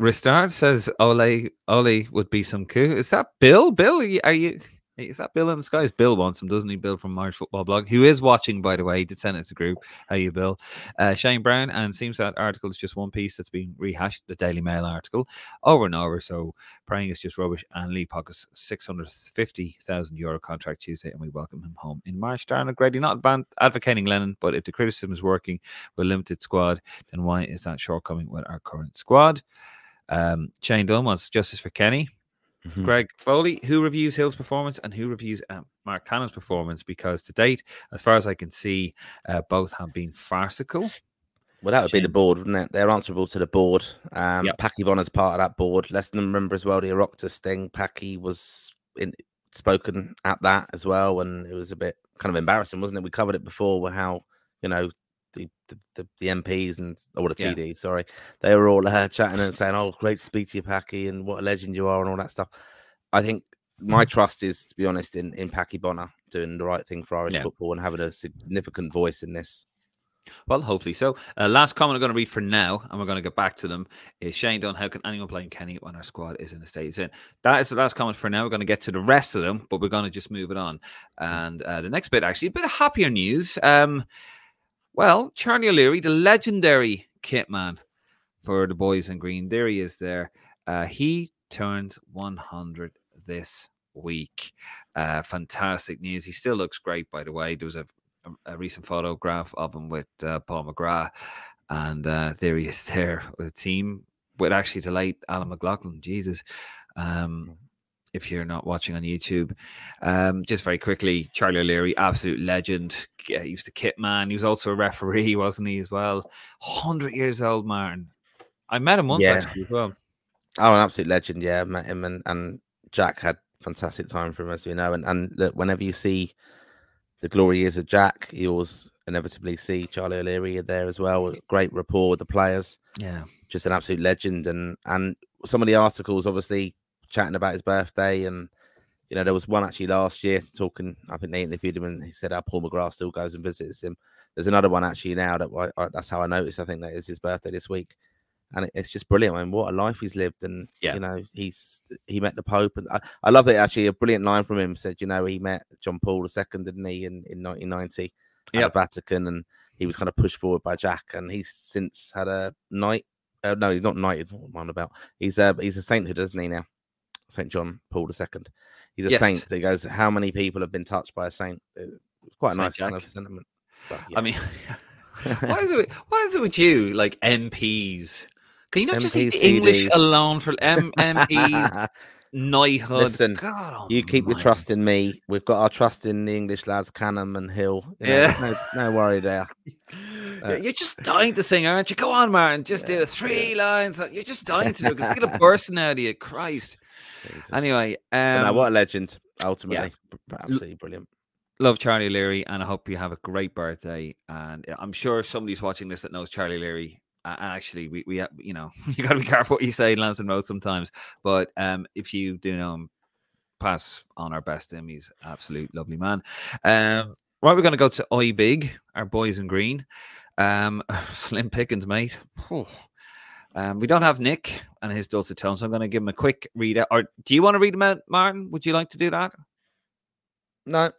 Ristard says Ole Ole would be some coup. Is that Bill? Bill, are you is that Bill in the skies? Bill wants him, doesn't he? Bill from Irish Football Blog, who is watching, by the way. He did send it to group. How you, Bill? Uh, Shane Brown, and seems that article is just one piece that's been rehashed, the Daily Mail article, over and over. So praying is just rubbish. And Lee Pocket's 650,000 euro contract Tuesday, and we welcome him home in March. Darren Grady, not advocating Lennon, but if the criticism is working with limited squad, then why is that shortcoming with our current squad? Um, Shane Dunn wants justice for Kenny. Mhm. Greg Foley, who reviews Hill's performance and who reviews um, Marc Canham's performance? Because to date, as far as I can see, uh, both have been farcical. Well, that would be the board, wouldn't it? They're answerable to the board. Um, Yep. Packy Bonner's part of that board. Let's remember as well the Oireachtas thing. Packy was in, spoken at that as well, and it was a bit kind of embarrassing, wasn't it? We covered it before, with how you know the the, the, MPs and or the Yeah. TD, sorry, they were all uh, chatting and saying, "Oh, great to speak to you, Packy, and what a legend you are," and all that stuff. I think my trust is, to be honest, in in Packy Bonner doing the right thing for Irish Yeah. football and having a significant voice in this. Well, hopefully so. Uh, last comment I'm going to read for now, and we're going to get back to them, is Shane Dunn. How can anyone blame Kenny when our squad is in the state it's in? That is the last comment for now. We're going to get to the rest of them, but we're going to just move it on. And uh, the next bit, actually, a bit of happier news. Um, well, Charlie O'Leary, the legendary kit man for the boys in green, there he is there. Uh, he turns 100 this week. Uh, fantastic news. He still looks great, by the way. There was a a, recent photograph of him with uh, Paul McGrath, and uh, there he is there with a team with actually the late Alan McLaughlin. Jesus. Um, if you're not watching on YouTube, um, just very quickly, Charlie O'Leary, absolute legend. K- He used to kit man. He was also a referee, wasn't he, as well? 100 years old, Martin. I met him once Yeah. actually as well. Oh, an absolute legend. Yeah, I met him and, and Jack had fantastic time for him, as we know. And and look, whenever you see the glory years of Jack, you always inevitably see Charlie O'Leary there as well. Great rapport with the players, Yeah. just an absolute legend. And and some of the articles, obviously, chatting about his birthday, and you know, there was one actually last year talking. I think they interviewed him, and he said how Paul McGrath still goes and visits him. There's another one actually now that I, I, that's how I noticed. I think that is his birthday this week and it- it's just brilliant. I mean, what a life he's lived, and Yeah. you know, he's he met the Pope, and I, I love it. Actually, a brilliant line from him said, you know, he met John Paul II, didn't he, in in 1990 at Yep. the Vatican, and he was kind of pushed forward by Jack, and he's since had a knight. Uh, no, he's not knighted. What am about? He's a he's a sainthood, isn't he now? Saint John Paul II. He's a Yes. saint. He goes, how many people have been touched by a saint? It's quite a Saint nice kind of sentiment. But, I mean, what is it? What is it with you? Like MPs? Can you not just leave the English TDs. alone for M- MPs, knighthood? Listen, God You keep your trust in me. We've got our trust in the English lads, Canham and Hill. You know, Yeah. no, no worry there. Uh, You're just dying to sing, aren't you? Go on, Martin. Just do Yeah, it. Three lines. You're just dying to do it. Feel it bursting out of you. Christ. Jesus. Anyway, um, no, what a legend, ultimately. B- Absolutely brilliant. love Charlie Leary, and I hope you have a great birthday. And uh, I'm sure somebody's watching this that knows Charlie Leary. Uh, and actually, we, we, you know, you got to be careful what you say in Lansdowne Road sometimes. But um, if you do know him, pass on our best to him. He's an absolute lovely man. Um, right, we're going to go to I Big, our boys in green. Um, Slim Pickens, mate. Um, we don't have Nick and his dulcet tones, so I'm going to give him a quick read out. Or do you want to read him out, Martin? Would you like to do that? No.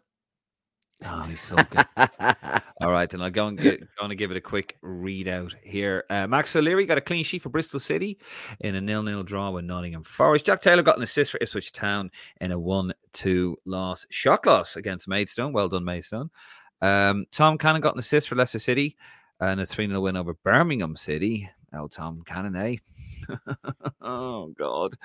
Oh, he's so good. All right, then I'll go and get, going to give it a quick readout here. Uh, Max O'Leary got a clean sheet for Bristol City in a nil-nil draw with Nottingham Forest. Jack Taylor got an assist for Ipswich Town in a one-two loss, shock loss against Maidstone. Well done, Maidstone. Um, Tom Cannon got an assist for Leicester City and a 3-0 win over Birmingham City. Oh, Tom Cannon, eh? oh God!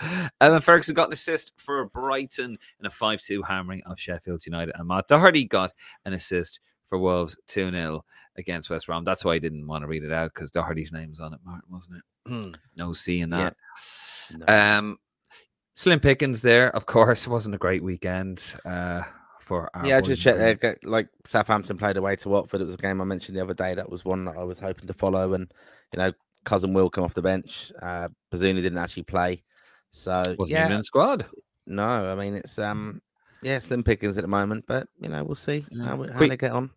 Evan Ferguson got an assist for Brighton in a 5-2 hammering of Sheffield United, and Matt Doherty got an assist for Wolves 2 0 against West Brom. That's why I didn't want to read it out because Doherty's name was on it, Martin, wasn't it? no C in Yeah. that. No. Um, Slim Pickens there, of course, wasn't a great weekend uh, for our yeah, I just checked there. Like Southampton played away to Watford. It was a game I mentioned the other day. That was one that I was hoping to follow. And, you know, cousin Will come off the bench. Uh, didn't actually play. So, Wasn't yeah, even in the squad. no, I mean, it's, um, yeah, slim pickings at the moment, but you know we'll see Yeah. how, how they get on.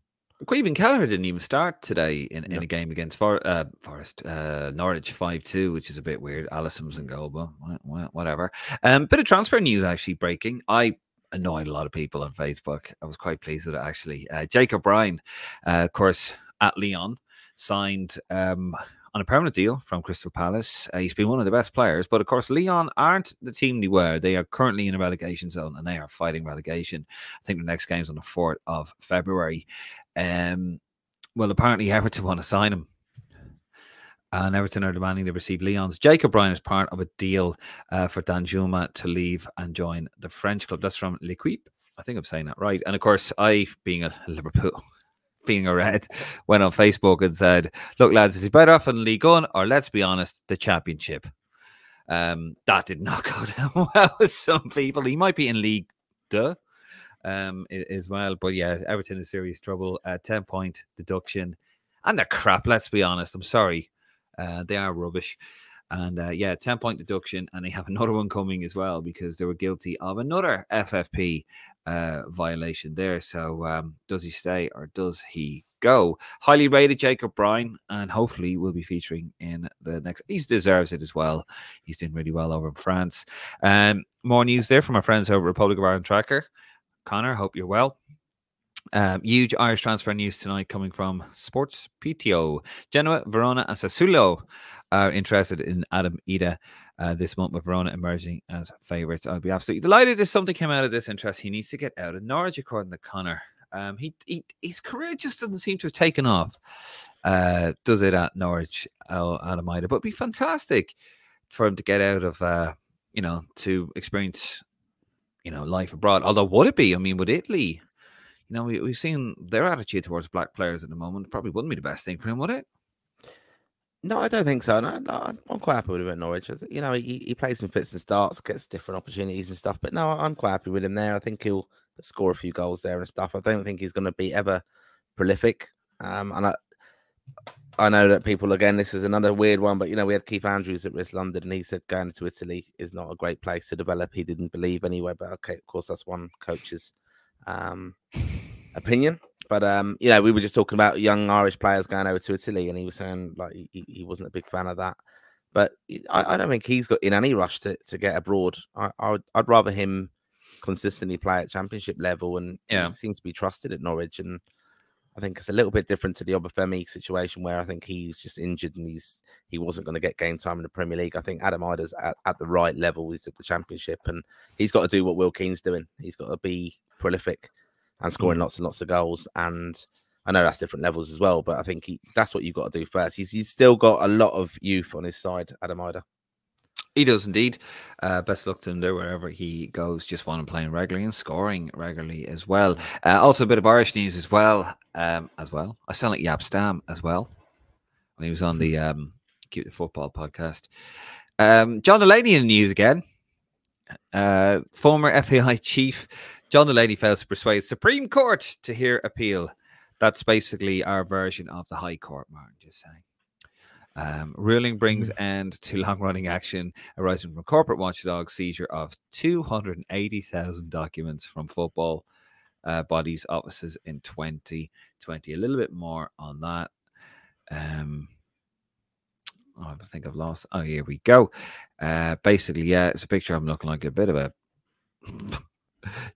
Caoimhin Kelleher didn't even start today in, in No. a game against For, uh, Forest uh, Norwich five two, which is a bit weird. Alisson's in goal, but wha- wha- whatever. Um, bit of transfer news actually breaking. I annoyed a lot of people on Facebook. I was quite pleased with it actually. Uh, Jake O'Brien, uh, of course, at Lyon, signed um, on a permanent deal from Crystal Palace. Uh, he's been one of the best players, but of course, Lyon aren't the team they were. They are currently in a relegation zone and they are fighting relegation. I think the next game's on the 4th of February. Um, well, apparently Everton want to sign him. And Everton are demanding they receive Lyon's. Jake O'Brien is part of a deal uh, for Danjuma to leave and join the French club. That's from L'Equipe. I think I'm saying that right. And of course, I, being a Liverpool, being a red, went on Facebook and said, "Look, lads, is he better off in League One or let's be honest, the Championship?" Um, that did not go down well with some people. He might be in League Duh um, as well, but yeah, Everton is serious trouble. Uh, Ten point deduction, and they're crap. Let's be honest. I'm sorry, uh, they are rubbish. And uh, yeah, 10 point deduction, and they have another one coming as well because they were guilty of another FFP uh, violation there. So, um, does he stay or does he go? Highly rated Jake O'Brien, and hopefully will be featuring in the next. He deserves it as well. He's doing really well over in France. Um, more news there from our friends over Republic of Ireland Tracker. Connor, hope you're well. Um, huge Irish transfer news tonight coming from Sports PTO. Genoa, Verona, and Sassuolo are interested in Adam Idah uh, this month, with Verona emerging as favourites. I'd be absolutely delighted if something came out of this interest. He needs to get out of Norwich, according to Connor. Um, he, he his career just doesn't seem to have taken off. Uh, does it at Norwich, uh, Adam Idah? But be fantastic for him to get out of, uh, you know, to experience, you know, life abroad. Although, would it be? I mean, would Italy? You know, we, we've seen their attitude towards black players at the moment. Probably wouldn't be the best thing for him, would it? No, I don't think so. No, no, I'm- quite happy with him at Norwich. You know, he, he plays and fits and starts, gets different opportunities and stuff. But no, I'm quite happy with him there. I think he'll score a few goals there and stuff. I don't think he's going to be ever prolific. Um, and I, I know that people again, this is another weird one, but you know, we had Keith Andrews at West London, and he said going to Italy is not a great place to develop. He didn't believe anyway, but okay, of course, that's one coach's um, opinion. But um, you know, we were just talking about young Irish players going over to Italy, and he was saying like he, he- wasn't a big fan of that. But I, I don't think he's got in any rush to, to get abroad. I, I would, I'd rather him consistently play at championship level, and Yeah. he seems to be trusted at Norwich. And I think it's a little bit different to the Obafemi situation, where I think he's just injured and he's he wasn't going to get game time in the Premier League. I think Adam Idah's at, at the right level. He's at the championship, and he's got to do what Will Keane's doing. He's got to be prolific and scoring lots and lots of goals. And I know that's different levels as well, but I think he, that's what you've got to do first. He's, he's still got a lot of youth on his side, Adam Idah. He does indeed. Uh, best luck to him there wherever he goes. Just want him playing regularly and scoring regularly as well. Uh, also, a bit of Irish news as well. Um, as well, I sound like Jaap Stam as well when he was on the um, Keep the Football podcast. Um, John Delaney in the news again. Uh, former FAI chief John Delaney fails to persuade Supreme Court to hear appeal. That's basically our version of the High Court, Martin. Just saying. Um, ruling brings end to long-running action arising from corporate watchdog seizure of 280,000 documents from football uh, bodies' offices in 2020. A little bit more on that. Um, oh, I think I've lost. Oh, here we go. Uh, basically, yeah, it's a picture. I'm looking like a bit of a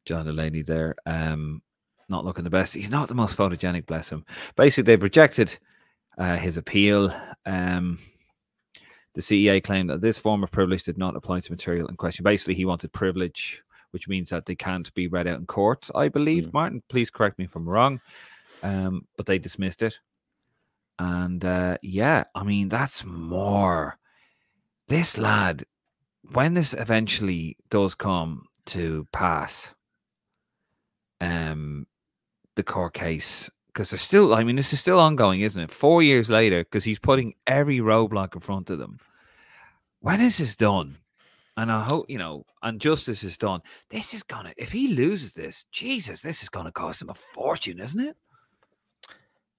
John Delaney there. Um, not looking the best. He's not the most photogenic, bless him. Basically, they've rejected uh, his appeal. Um, the CEA claimed that this form of privilege did not apply to material in question. Basically, he wanted privilege, which means that they can't be read out in court. I believe, Mm. Martin. Please correct me if I'm wrong. Um, but they dismissed it. And uh, yeah, I mean, that's more. This lad, when this eventually does come to pass, um, the court case, because they're still, I mean, this is still ongoing, isn't it? Four years later, because he's putting every roadblock in front of them. When is this done? And I hope, you know, and justice is done. This is gonna, if he loses this, Jesus, this is gonna cost him a fortune, isn't it?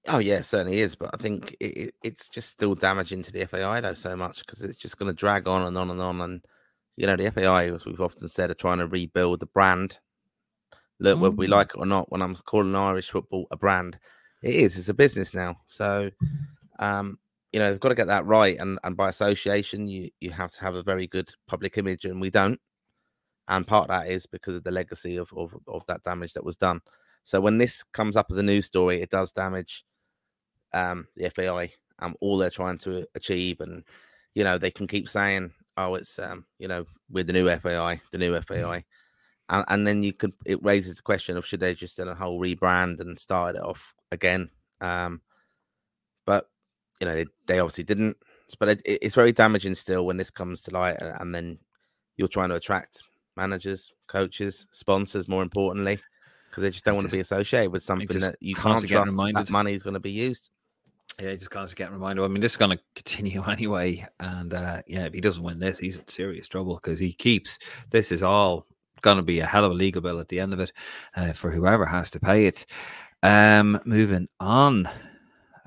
Oh yeah, it certainly is. But I think it, it, it's just still damaging to the FAI though so much because it's just going to drag on and on and on. And you know, the FAI, as we've often said, are trying to rebuild the brand look, whether we Mm. like it or not, when I'm calling Irish football a brand, it is. It's a business now. So, um, you know, they've got to get that right. And and by association, you you have to have a very good public image, and we don't. And part of that is because of the legacy of of, of that damage that was done. So when this comes up as a news story, it does damage um, the FAI and all they're trying to achieve. And you know, they can keep saying, "Oh, it's um, you know, we're the new FAI, the new FAI," and, and then you could it raises the question of should they just done a whole rebrand and start it off again. Um, but you know, they, they obviously didn't. But it, it- it's very damaging still when this comes to light, and, and then you're trying to attract managers, coaches, sponsors, more importantly, because they just don't want to be associated with something that you can't trust reminded. that money is going to be used. Yeah, just constantly getting reminded. I mean, this is going to continue anyway, and uh, yeah, if he doesn't win this, he's in serious trouble because he keeps this is all going to be a hell of a legal bill at the end of it uh, for whoever has to pay it. Um, moving on,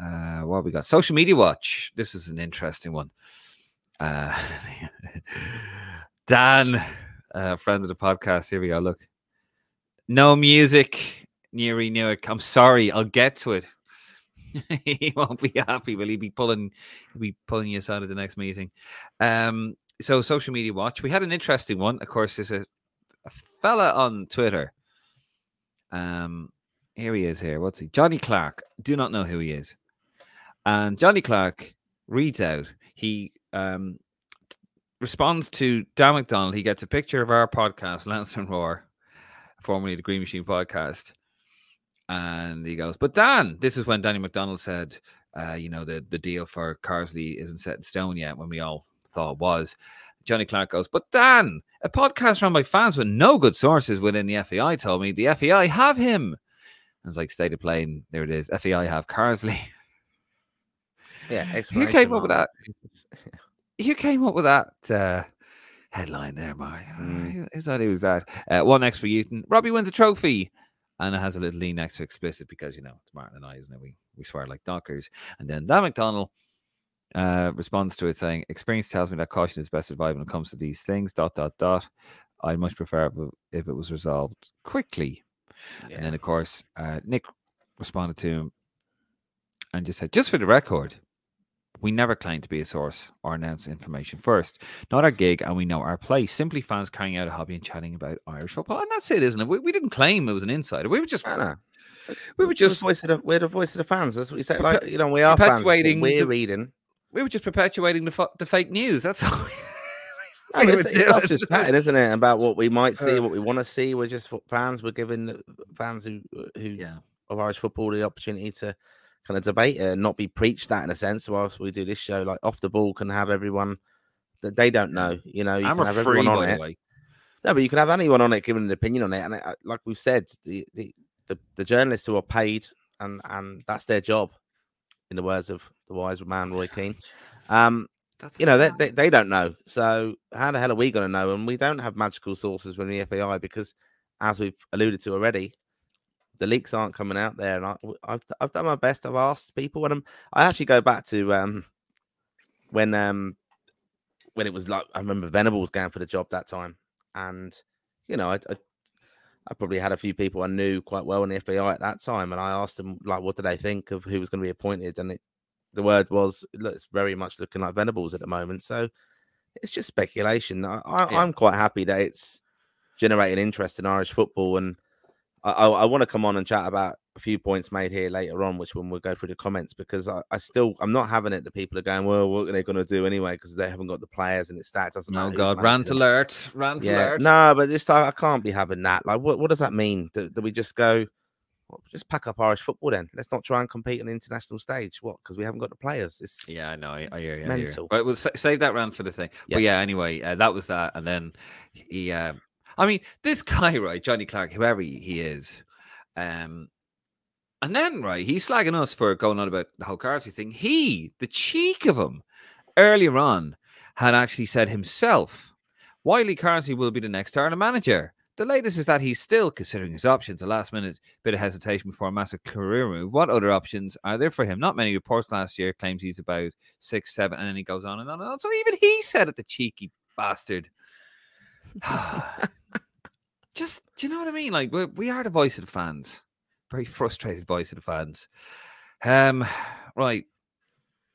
uh, what we got? Social media watch. This is an interesting one. Uh, Dan, uh, friend of the podcast. Here we go. Look, no music. Neary Newark. I'm sorry. I'll get to it. He won't be happy. Will he be pulling? He'll be pulling you aside at the next meeting. Um. So social media watch. We had an interesting one. Of course, there's a, a fella on Twitter. Um. Here he is. Here. What's he? Johnny Clark. Do not know who he is. And Johnny Clark reads out. He um responds to Dan McDonnell. He gets a picture of our podcast, Lansdowne Roar, formerly the Green Machine podcast. And he goes, But Dan, this is when Danny McDonnell said, uh, you know, the, the deal for Carsley isn't set in stone yet, when we all thought it was. Johnny Clark goes, But Dan, a podcast run by fans with no good sources within the FEI told me the FEI have him. I was like, state of playing, there it is. FEI have Carsley. Yeah, Who came up with that? Who came up with that uh, headline there, Mark? Mm. Who who thought it was that? Uh, one next for Newton. Robbie wins a trophy. And it has a little lean next to explicit because, you know, it's Martin and I, isn't it? We, we swear like dockers. And then Dan McDonnell uh, responds to it saying, Experience tells me that caution is best advised when it comes to these things. Dot, dot, dot. I'd much prefer if it- if it was resolved quickly. Yeah. And then, of course, uh, Nick responded to him and just said, just for the record, we never claim to be a source or announce information first. Not our gig, and we know our place. Simply fans carrying out a hobby and chatting about Irish football. And that's it, isn't it? We, we didn't claim it was an insider. We were just, we were just, the voice of the, we're the voice of the fans. That's what you say. Perpe- Like you know, we are fans. that's what perpetuating We're the- reading. we were just perpetuating the, fu- the fake news. That's all. No, it's, it's us just chatting, isn't it? About what we might see, Uh, what we want to see. We're just fans. We're giving the fans who who yeah. of Irish football the opportunity to kind of debate and not be preached that in a sense. Whilst we do this show, like off the ball, can have everyone that they don't know. You know, you And can have free, everyone on it. way. No, but you can have anyone on it giving an opinion on it, and uh, like we've said, the, the the the journalists who are paid and and that's their job, in the words of the wise man Roy Keane. Um, That's you know, they, they they don't know. So how the hell are we going to know? And we don't have magical sources within the FAI because, as we've alluded to already, the leaks aren't coming out there. And I, have I've done my best. I've asked people, and I'm, I actually go back to um when um when it was like I remember Venables going for the job that time, and you know I. I I probably had a few people I knew quite well in the FAI at that time, and I asked them like, what did they think of who was going to be appointed, and it, the word was, look, it's very much looking like Venables at the moment. So it's just speculation. I, I, Yeah. I'm quite happy that it's generating interest in Irish football, and I, I, I want to come on and chat about a few points made here later on, which when we'll go through the comments, because I, I still I'm not having it that people are going, well, what are they going to do anyway? Because they haven't got the players and it's that doesn't who's God, rant alert. Rant Yeah, alert. no, but just I, I can't be having that. Like, what, what does that mean? Do, do we just go, well, just pack up Irish football then? Let's not try and compete on the international stage. What? Because we haven't got the players. It's Yeah, I know. I, I hear you. I hear you. Mental. Right, we'll sa- save that round for the thing. But Yeah. yeah, anyway, uh, that was that. And then he, uh, I mean, this guy, right, Johnny Clark, whoever he, is, um, and then right, he's slagging us for going on about the whole Carsley thing. He, the cheek of him, earlier on, had actually said himself, Wiley Carsley will be the next Ireland manager. The latest is that he's still considering his options. A last minute bit of hesitation before a massive career move. What other options are there for him? Not many reports last year claims he's about six, seven, and then he goes on and on and on. So even he said it, the cheeky bastard. just Do you know what I mean? Like we we are the voice of the fans, very frustrated voice of the fans. Um, right.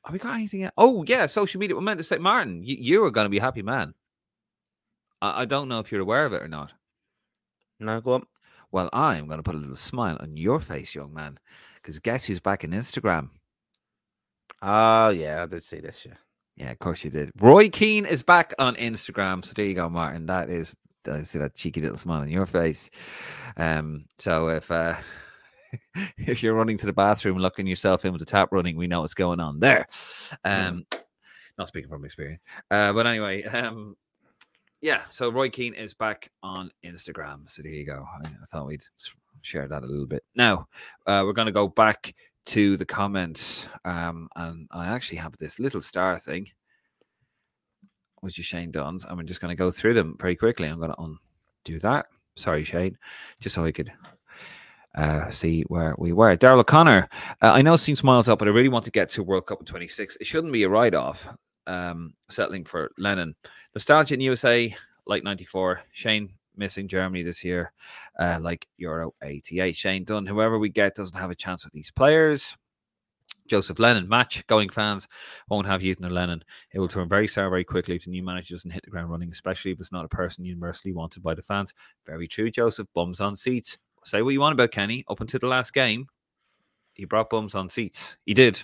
Have we got anything? Else? Oh yeah, social media. We meant to say, Martin, you, you are going to be a happy man. I, I don't know if you're aware of it or not. No, go on. Well, I'm going to put a little smile on your face, young man, because guess who's back in Instagram? Oh yeah, I did see this. Yeah. Yeah, of course you did. Roy Keane is back on Instagram. So there you go, Martin. That is, I see that cheeky little smile on your face. Um, so if uh, if you're running to the bathroom, locking yourself in with the tap running, we know what's going on there. Um, not speaking from experience, uh, but anyway, um, yeah. So Roy Keane is back on Instagram. So there you go. I, I thought we'd share that a little bit. Now uh, we're going to go back to the comments, um, and I actually have this little star thing, which is Shane Dunn's, and we're just going to go through them very quickly. I'm going to undo that. Sorry, Shane, just so I could uh, see where we were. Daryl O'Connor, uh, I know seeing smiles up, but I really want to get to World Cup in 26. It shouldn't be a write off. Um, settling for Lennon. Nostalgia in USA, like 94. Shane missing Germany this year, uh, like Euro 88. Shane Dunn, whoever we get doesn't have a chance with these players. Joseph Lennon, match going fans won't have Newton or Lennon. It will turn very sour very quickly if the new manager doesn't hit the ground running, especially if it's not a person universally wanted by the fans. Very true, Joseph. Bums on seats. Say what you want about Kenny. Up until the last game, he brought bums on seats. He did.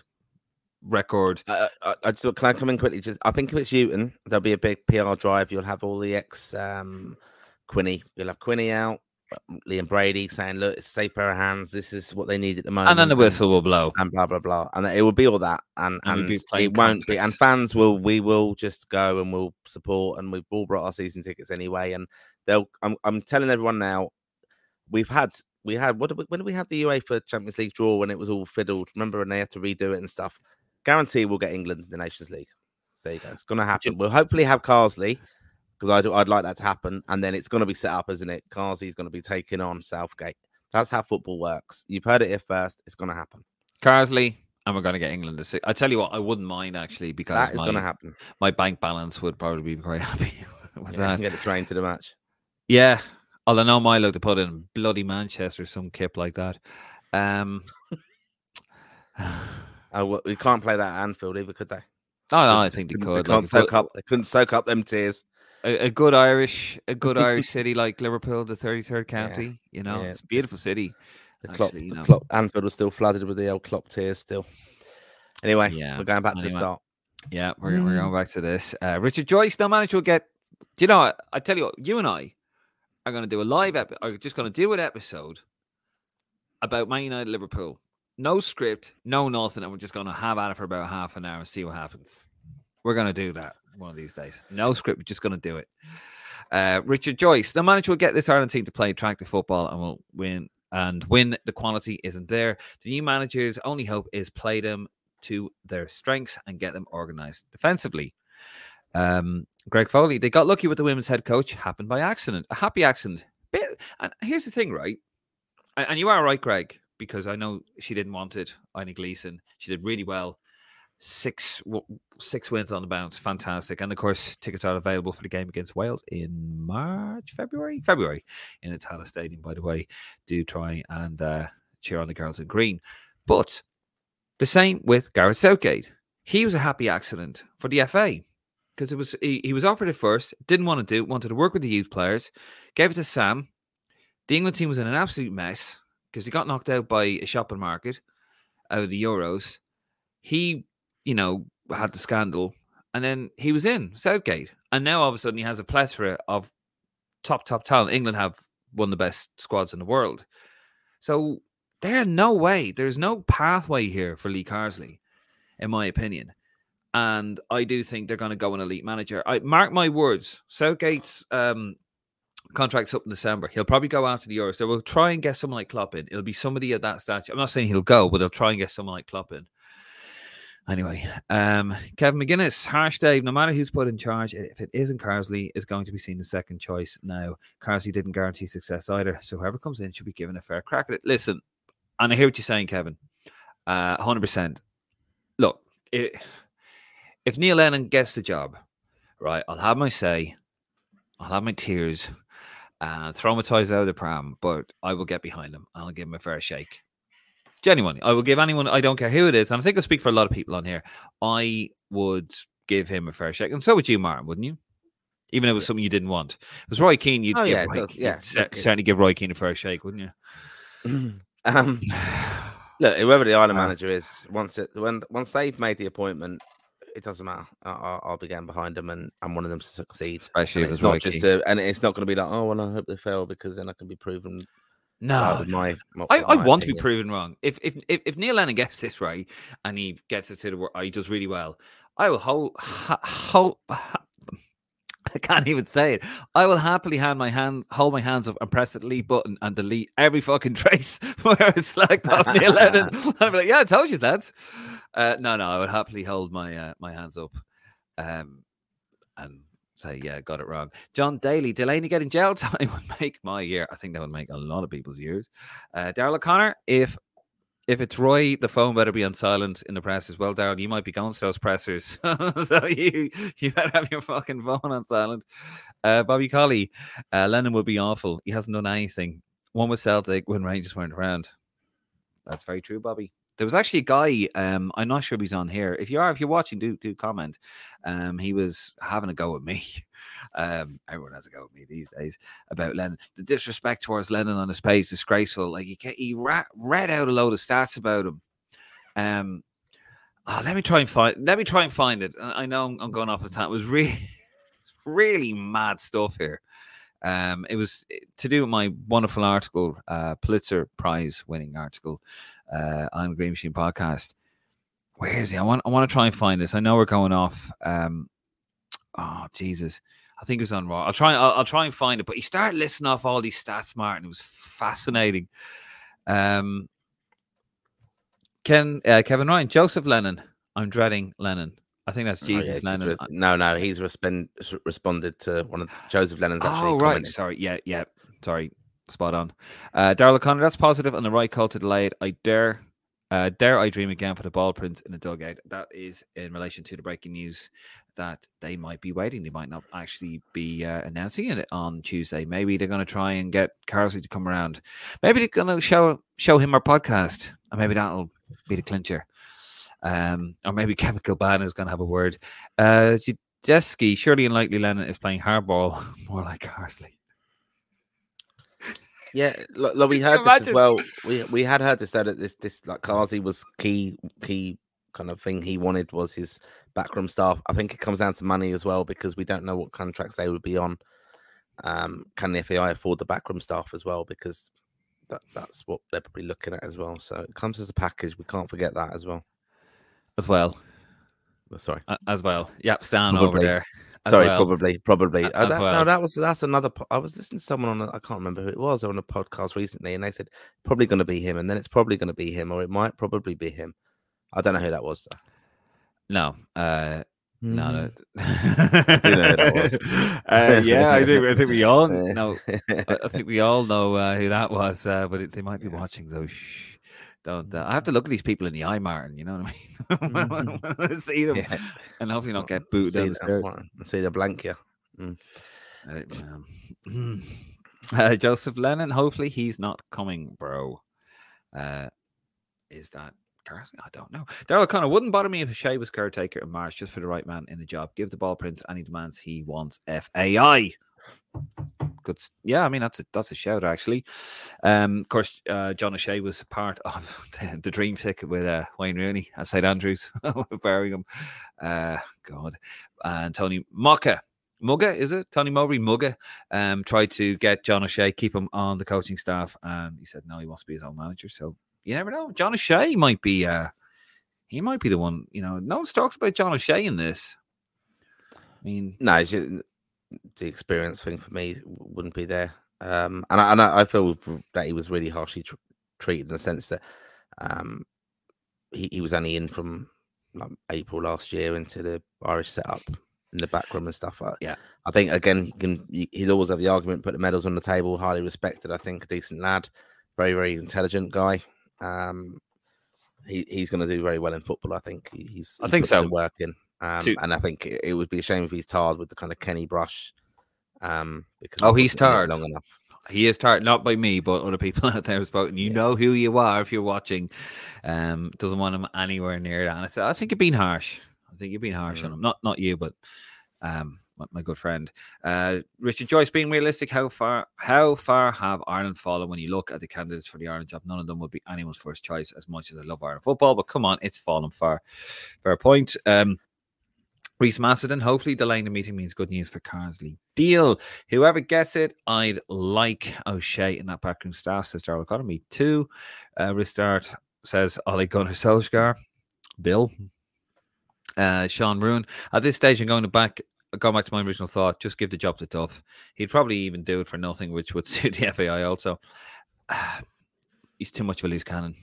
Record. Uh, I, I just, can I come in quickly? Just, I think if it's Newton, there'll be a big PR drive. You'll have all the ex um, Quinny. You'll have Quinny out, Liam Brady saying, "Look, it's a safe pair of hands. This is what they need at the moment." And then the whistle will blow. and blah blah blah, and it will be all that, and And and, it won't be, and fans will we will just go and we'll support, and we've all brought our season tickets anyway, and they'll. I'm I'm telling everyone now, we've had we had what did we, when did we have the UEFA Champions League draw when it was all fiddled? Remember when they had to redo it and stuff? Guarantee we'll get England in the Nations League. There you go. It's going to happen. We'll hopefully have Carsley because I'd I'd like that to happen, and then it's going to be set up, isn't it? Carsley's going to be taking on Southgate. That's how football works. You've heard it here first. It's going to happen. Carsley, and we're going to get England to six. I tell you what, I wouldn't mind actually because That is going to happen. my bank balance would probably be quite happy with Yeah, that. get the train to the match. Yeah, although no Milo to put in bloody Manchester, some kip like that. Um, Oh, we can't play that at Anfield either, could they? oh no, I think they could. They can't like, soak but up. They couldn't soak up them tears. A, a good Irish, a good Irish city like Liverpool, the thirty-third county. You know, yeah. it's a beautiful city. The Klopp, Actually, the. Klopp, Anfield was still flooded with the old Klopp tears. Still. Anyway, Yeah, we're going back to the start. Yeah, we're, we're going back to this. Uh, Richard Joyce, no manager will get. Do you know? what? I tell you what, you and I are going to do a live episode. Are just going to do an episode about Man United Liverpool. No script, no nothing, and we're just going to have at it for about half an hour and see what happens. We're going to do that one of these days. No script, we're just going to do it. Uh, Richard Joyce, the manager will get this Ireland team to play attractive football and will win. And when the quality isn't there, the new manager's only hope is play them to their strengths and get them organized defensively. Um, Greg Foley, they got lucky with the women's head coach, happened by accident, a happy accident. Bit, and here's the thing, right? And, you are right, Greg, because I know she didn't want it. Eileen Gleeson, she did really well. Six six wins on the bounce, fantastic. And of course, tickets are available for the game against Wales in March, February, February in the Tallaght Stadium. By the way, do try and uh, cheer on the girls in green. But the same with Gareth Southgate. He was a happy accident for the FA because it was he, he was offered it first, didn't want to do wanted to work with the youth players, gave it to Sam. The England team was in an absolute mess because he got knocked out by a shopping market out of the Euros. He, you know, had the scandal, and then he was in Southgate, and now all of a sudden he has a plethora of top top talent. England have one of the best squads in the world, so there's no way, there's no pathway here for Lee Carsley, in my opinion. And I do think they're going to go an elite manager. I mark my words. Southgate's um, contract's up in December. He'll probably go after the Euros. They will try and get someone like Klopp in. It'll be somebody at that stature. I'm not saying he'll go, but they'll try and get someone like Klopp in. Anyway, um, Kevin McGuinness, harsh Dave. No matter who's put in charge, if it isn't Carsley, is going to be seen as second choice. Now, Carsley didn't guarantee success either, so whoever comes in should be given a fair crack at it. Listen, and I hear what you're saying, Kevin. Uh, hundred percent. Look, it, if Neil Lennon gets the job, right, I'll have my say, I'll have my tears, and traumatized out of the pram, but I will get behind him. I'll give him a fair shake. Genuinely, I will give anyone. I don't care who it is, and I think I speak for a lot of people on here. I would give him a fair shake, and so would you, Martin, wouldn't you? Even if it was something you didn't want. It was Roy Keane, you'd, Oh, give yeah, Roy, does, yeah, look, certainly give Roy Keane a fair shake, wouldn't you? um, look, whoever the island Ah. manager is, once it when once they've made the appointment, it doesn't matter. I'll, I'll be getting behind them, and I'm one of them to succeed. Especially And if it's it's not Roy just Keane. a, and it's not going to be like, oh, well, I hope they fail because then I can be proven. No, my, my- I, with I my want to be proven wrong. If if if, if Neil Lennon gets this right and he gets it to the wor- or he does really well, I will hold ha, ho, ha- I can't even say it. I will happily hand my hand, hold my hands up and press the delete button and delete every fucking trace where it's slagged off Neil Lennon. Be like, yeah, I told you that. Uh, no, no, I would happily hold my uh, my hands up, um, and say, yeah, got it wrong. John Daly, Delaney getting jail time would make my year. I think that would make a lot of people's years. Uh, Daryl O'Connor, if if it's Roy, the phone better be on silent in the press as well. Daryl, you might be going to those pressers, so you you better have your fucking phone on silent. Uh, Bobby Colley, uh, Lennon would be awful. He hasn't done anything. One with Celtic when Rangers weren't around. That's very true, Bobby. There was actually a guy. Um, I'm not sure if he's on here. If you are, if you're watching, do do comment. Um, he was having a go at me. Um, everyone has a go at me these days about Lennon. The disrespect towards Lennon on his page is disgraceful. Like he he ra- read out a load of stats about him. Um, ah, let me try and find. Let me try and find it. I I know I'm, I'm going off the time. It was really, really mad stuff here. Um, it was eh, to do with my wonderful article, uh, Pulitzer Prize winning article uh, on Green Machine podcast. Where is he? I want I want to try and find this. I know we're going off. Um, oh Jesus, I think it was on Raw. I'll try. I'll, I'll try and find it. But he started listing off all these stats, Martin. It was fascinating. Um, Ken, uh, Kevin Ryan, Joseph Lennon. I'm dreading Lennon. I think that's Oh, yeah, Jesus Lennon. re- no, no, he's respond, responded to one of Joseph Lennon's actually. Oh right, commented. sorry, yeah, yeah, sorry, spot on. Uh, Daryl O'Connor, that's positive on the right call to delay it. I dare, uh, dare I dream again for the ball prints in the dugout. That is in relation to the breaking news that they might be waiting. They might not actually be uh, announcing it on Tuesday. Maybe they're going to try and get Carsley to come around. Maybe they're going to show show him our podcast, and maybe that'll be the clincher. Um, or maybe Kevin Kilbane is going to have a word. Uh, Jeski, surely unlikely Lennon is playing hardball more like Carsley. Yeah, look, look, we Can you heard this as well. We we had heard this that this this like Kazi was key key kind of thing he wanted was his backroom staff. I think it comes down to money as well because we don't know what contracts they would be on. Um, can the FAI afford the backroom staff as well? Because that that's what they're probably looking at as well. So it comes as a package. We can't forget that as well. as well. Oh, Sorry, a- As well. Yep, Stan over there. Sorry, well. probably, probably. A- Oh, that, well. No, that was that's another. po- I was listening to someone on. a- I can't remember who it was on a podcast recently, and they said probably going to be him, and then it's probably going to be him, or it might probably be him. I don't know who that was. though. No, uh, no, no. You know who that was. uh, yeah, I think I think we all know. I, I think we all know uh, who that was, uh, but it, they might be watching. So shh, don't. Uh, I have to look at these people in the eye, Martin. You know what I mean? I see them, Yeah. and hopefully not get booted see down the stairs. See the blank here. Uh, um, uh, Joseph Lennon. Hopefully, he's not coming, bro. Uh, is that Carson? I don't know. Daryl Connor wouldn't bother me if Shea was caretaker in March just for the right man in the job. Give the ball prince any demands he wants. FAI. Good. Yeah, I mean that's a that's a shout actually. Um, of course, uh, John O'Shea was part of the, the dream ticket with uh, Wayne Rooney at St Andrews, Birmingham. Uh, God, and Tony Mocka. Mugga, is it? Tony Mowbray Mugga um, tried to get John O'Shea, keep him on the coaching staff. And he said, no, he wants to be his own manager. So you never know. John O'Shea might be, uh, he might be the one, you know, no one's talked about John O'Shea in this. I mean, No, ju- the experience thing for me wouldn't be there. Um, and I, and I I feel that he was really harshly tr- treated in the sense that um, he, he was only in from like April last year into the Irish setup in the back room and stuff. I, Yeah. I think again he can he- he'd always have the argument, put the medals on the table, highly respected. I think a decent lad, very very intelligent guy. Um, he, he's going to do very well in football. I think He- he's. I think so. Work in, um, To- and I think it, it would be a shame if he's tarred with the kind of Kenny Brush Um, because Oh, he's wasn't in it tired. long enough. He is tired, not by me, but other people out there have spoken. You Yeah. know who you are if you're watching. Um, doesn't want him anywhere near that. And I said, I think you've been harsh. I think you've been harsh on Mm. him. Not not you, but um, my, my good friend. Uh, Richard Joyce, being realistic, how far how far have Ireland fallen when you look at the candidates for the Ireland job? None of them would be anyone's first choice. As much as I love Ireland football, but come on, it's fallen far. Fair point. Um, Reese Macedon, hopefully delaying the meeting means good news for Carsley. Deal. Whoever gets it, I'd like O'Shea in that backroom staff, says Darrell O'Connor. Me too. Uh, Ristard says Ole Gunnar Solskjaer. Bill. Uh, Sean Roon. At this stage, I'm going to back going back to my original thought, just give the job to Duff. He'd probably even do it for nothing, which would suit the FAI also. He's too much of a loose cannon.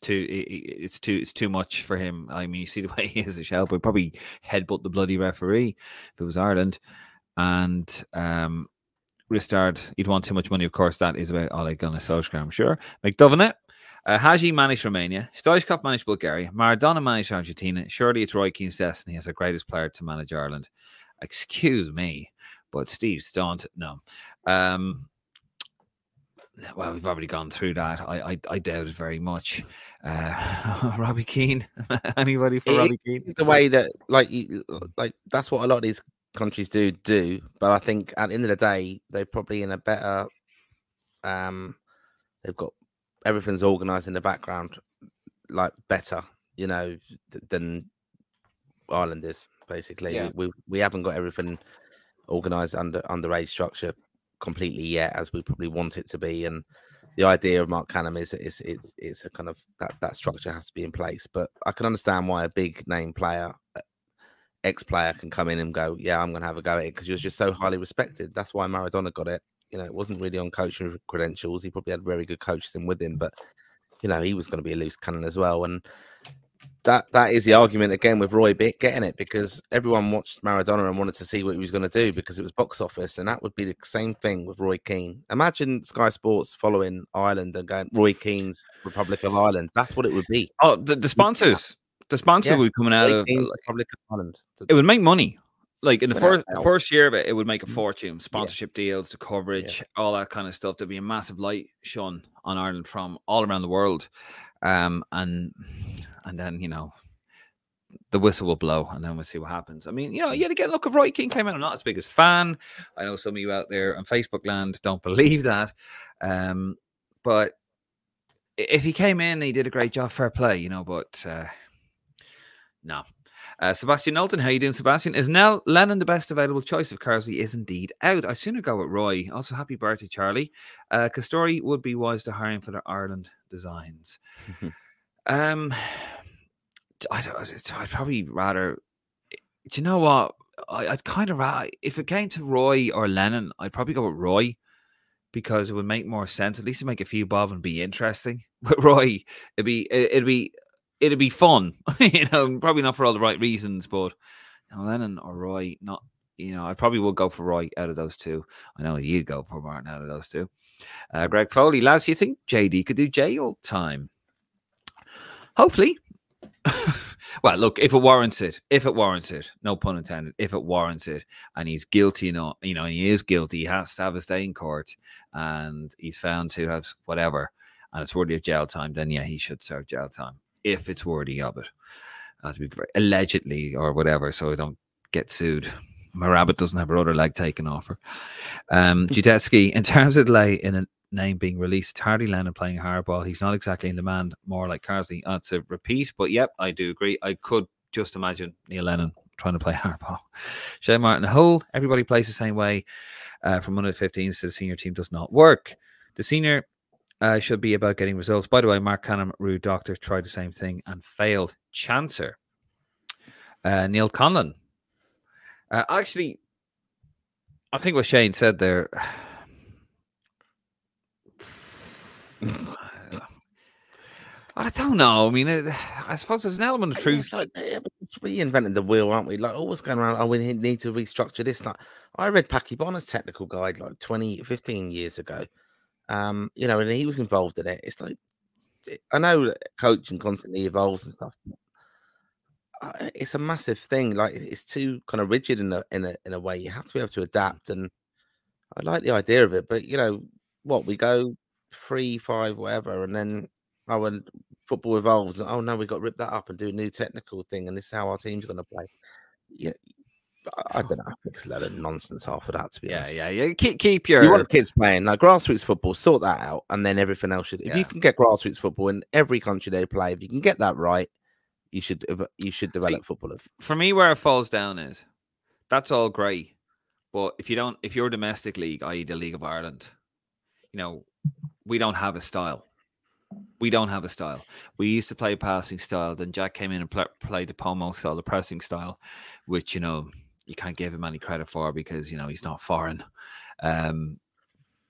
Too, it's too, it's too much for him. I mean, you see the way he is a shell, but probably headbutt the bloody referee if it was Ireland. And um, Ristard, he'd want too much money. Of course, that is about Ole Gunnar Solskjaer, I'm sure. McDovenett, uh, Hagi managed Romania. Stoichkov managed Bulgaria. Maradona managed Argentina. Surely it's Roy Keane's destiny as the greatest player to manage Ireland. Excuse me, but Steve Staunton, no. Um, well, we've already gone through that. I I, I doubt it very much. Uh, Robbie Keane, anybody for It- Robbie Keane? It's the way that like you, like that's what a lot of these countries do do but i think at the end of the day they're probably in a better um they've got everything's organized in the background like better you know th- than ireland is basically Yeah. we, we we haven't got everything organized under under a structure completely yet as we probably want it to be and the idea of Marc Canham is is it's it's a kind of that that structure has to be in place. But I can understand why a big name player, uh, ex player, can come in and go, yeah, I'm going to have a go at it because you're just so highly respected. That's why Maradona got it. You know, it wasn't really on coaching credentials. He probably had very good coaches in with him, but you know, he was going to be a loose cannon as well. And that that is the argument again with Roy Bick getting it because everyone watched Maradona and wanted to see what he was going to do because it was box office, and that would be the same thing with Roy Keane. Imagine Sky Sports following Ireland and going Roy Keane's Republic of Ireland. That's what it would be. Oh, the, the sponsors, the sponsors Yeah, would be coming out Roy of. Keane's like, Republic of Ireland. it would make money. Like in the first first year of it, it would make a Mhm. fortune. Sponsorship deals, the coverage, all that kind of stuff. There'd be a massive light shone on Ireland from all around the world, um, and and then you know the whistle will blow, and then we'll see what happens. I mean, you know, yet again, look, if Roy Keane came out, I'm not his biggest fan. I know some of you out there on Facebook land don't believe that, um, but if he came in, he did a great job. Fair play, you know, but uh, no. Uh, Sebastian Knowlton, how you doing, Sebastian? Is Neil Lennon the best available choice if Carsley is indeed out? I'd sooner go with Roy. Also, happy birthday, Charlie. Uh, Castore would be wise to hire him for their Ireland designs. um, I don't, I'd probably rather. Do you know what? I, I'd kind of rather if it came to Roy or Lennon, I'd probably go with Roy because it would make more sense. At least to make a few bob and be interesting. With Roy, it'd be it, it'd be it'd be fun. you know, probably not for all the right reasons, but you know, Lennon or Roy, not you know, I probably would go for Roy out of those two. I know you'd go for Martin out of those two. Uh, Greg Foley, lads, you think JD could do jail time? Hopefully. well, look, if it warrants it, if it warrants it, no pun intended, if it warrants it, and he's guilty, enough, you know, he is guilty, he has to have a stay in court, and he's found to have whatever, and it's worthy of jail time, then yeah, he should serve jail time if it's worthy of it. Uh, to be very, allegedly or whatever, so I don't get sued. My rabbit doesn't have her other leg taken off her. Um, Judetsky, in terms of delay in a name being released, it's hardly Lennon playing hardball. He's not exactly in demand, more like Carsley. Uh, to repeat, but yep, I do agree. I could just imagine Neil Lennon trying to play hardball. Shane Martin, the whole, everybody plays the same way uh, from under 15s to the senior team does not work. The senior uh, should be about getting results. By the way, Marc Canham, Ruud Dokter, tried the same thing and failed. Chancer. Uh, Neil Conlon. Uh, actually, I think what Shane said there. I don't know. I mean, it, I suppose there's an element of Yeah, truth. it's like, yeah, it's reinventing the wheel, aren't we? Like always going around, oh, we need- to restructure this. Like I read Packy Bonner's technical guide like 20, 15 years ago. Um, you know, and he was involved in it. It's like I know coaching constantly evolves and stuff. but, uh, It's a massive thing. Like it's too kind of rigid in a in a in a way. You have to be able to adapt and I like the idea of it, but you know what? We go three, five, whatever, and then oh, when football evolves, oh no, we got to rip that up and do a new technical thing, and this is how our team's going to play. Yeah, I, don't know. I think it's a lot of nonsense. Half of that, to be Yeah, honest. yeah, yeah. Keep keep your You want kids playing like grassroots football, sort that out, and then everything else should. If Yeah. you can get grassroots football in every country they play, if you can get that right, you should you should develop footballers. for me where it falls down is that's all great but if you don't if you're a domestic league i.e the league of ireland you know we don't have a style we don't have a style we used to play passing style then jack came in and pl- played the pomo style the pressing style which you know you can't give him any credit for because you know he's not foreign um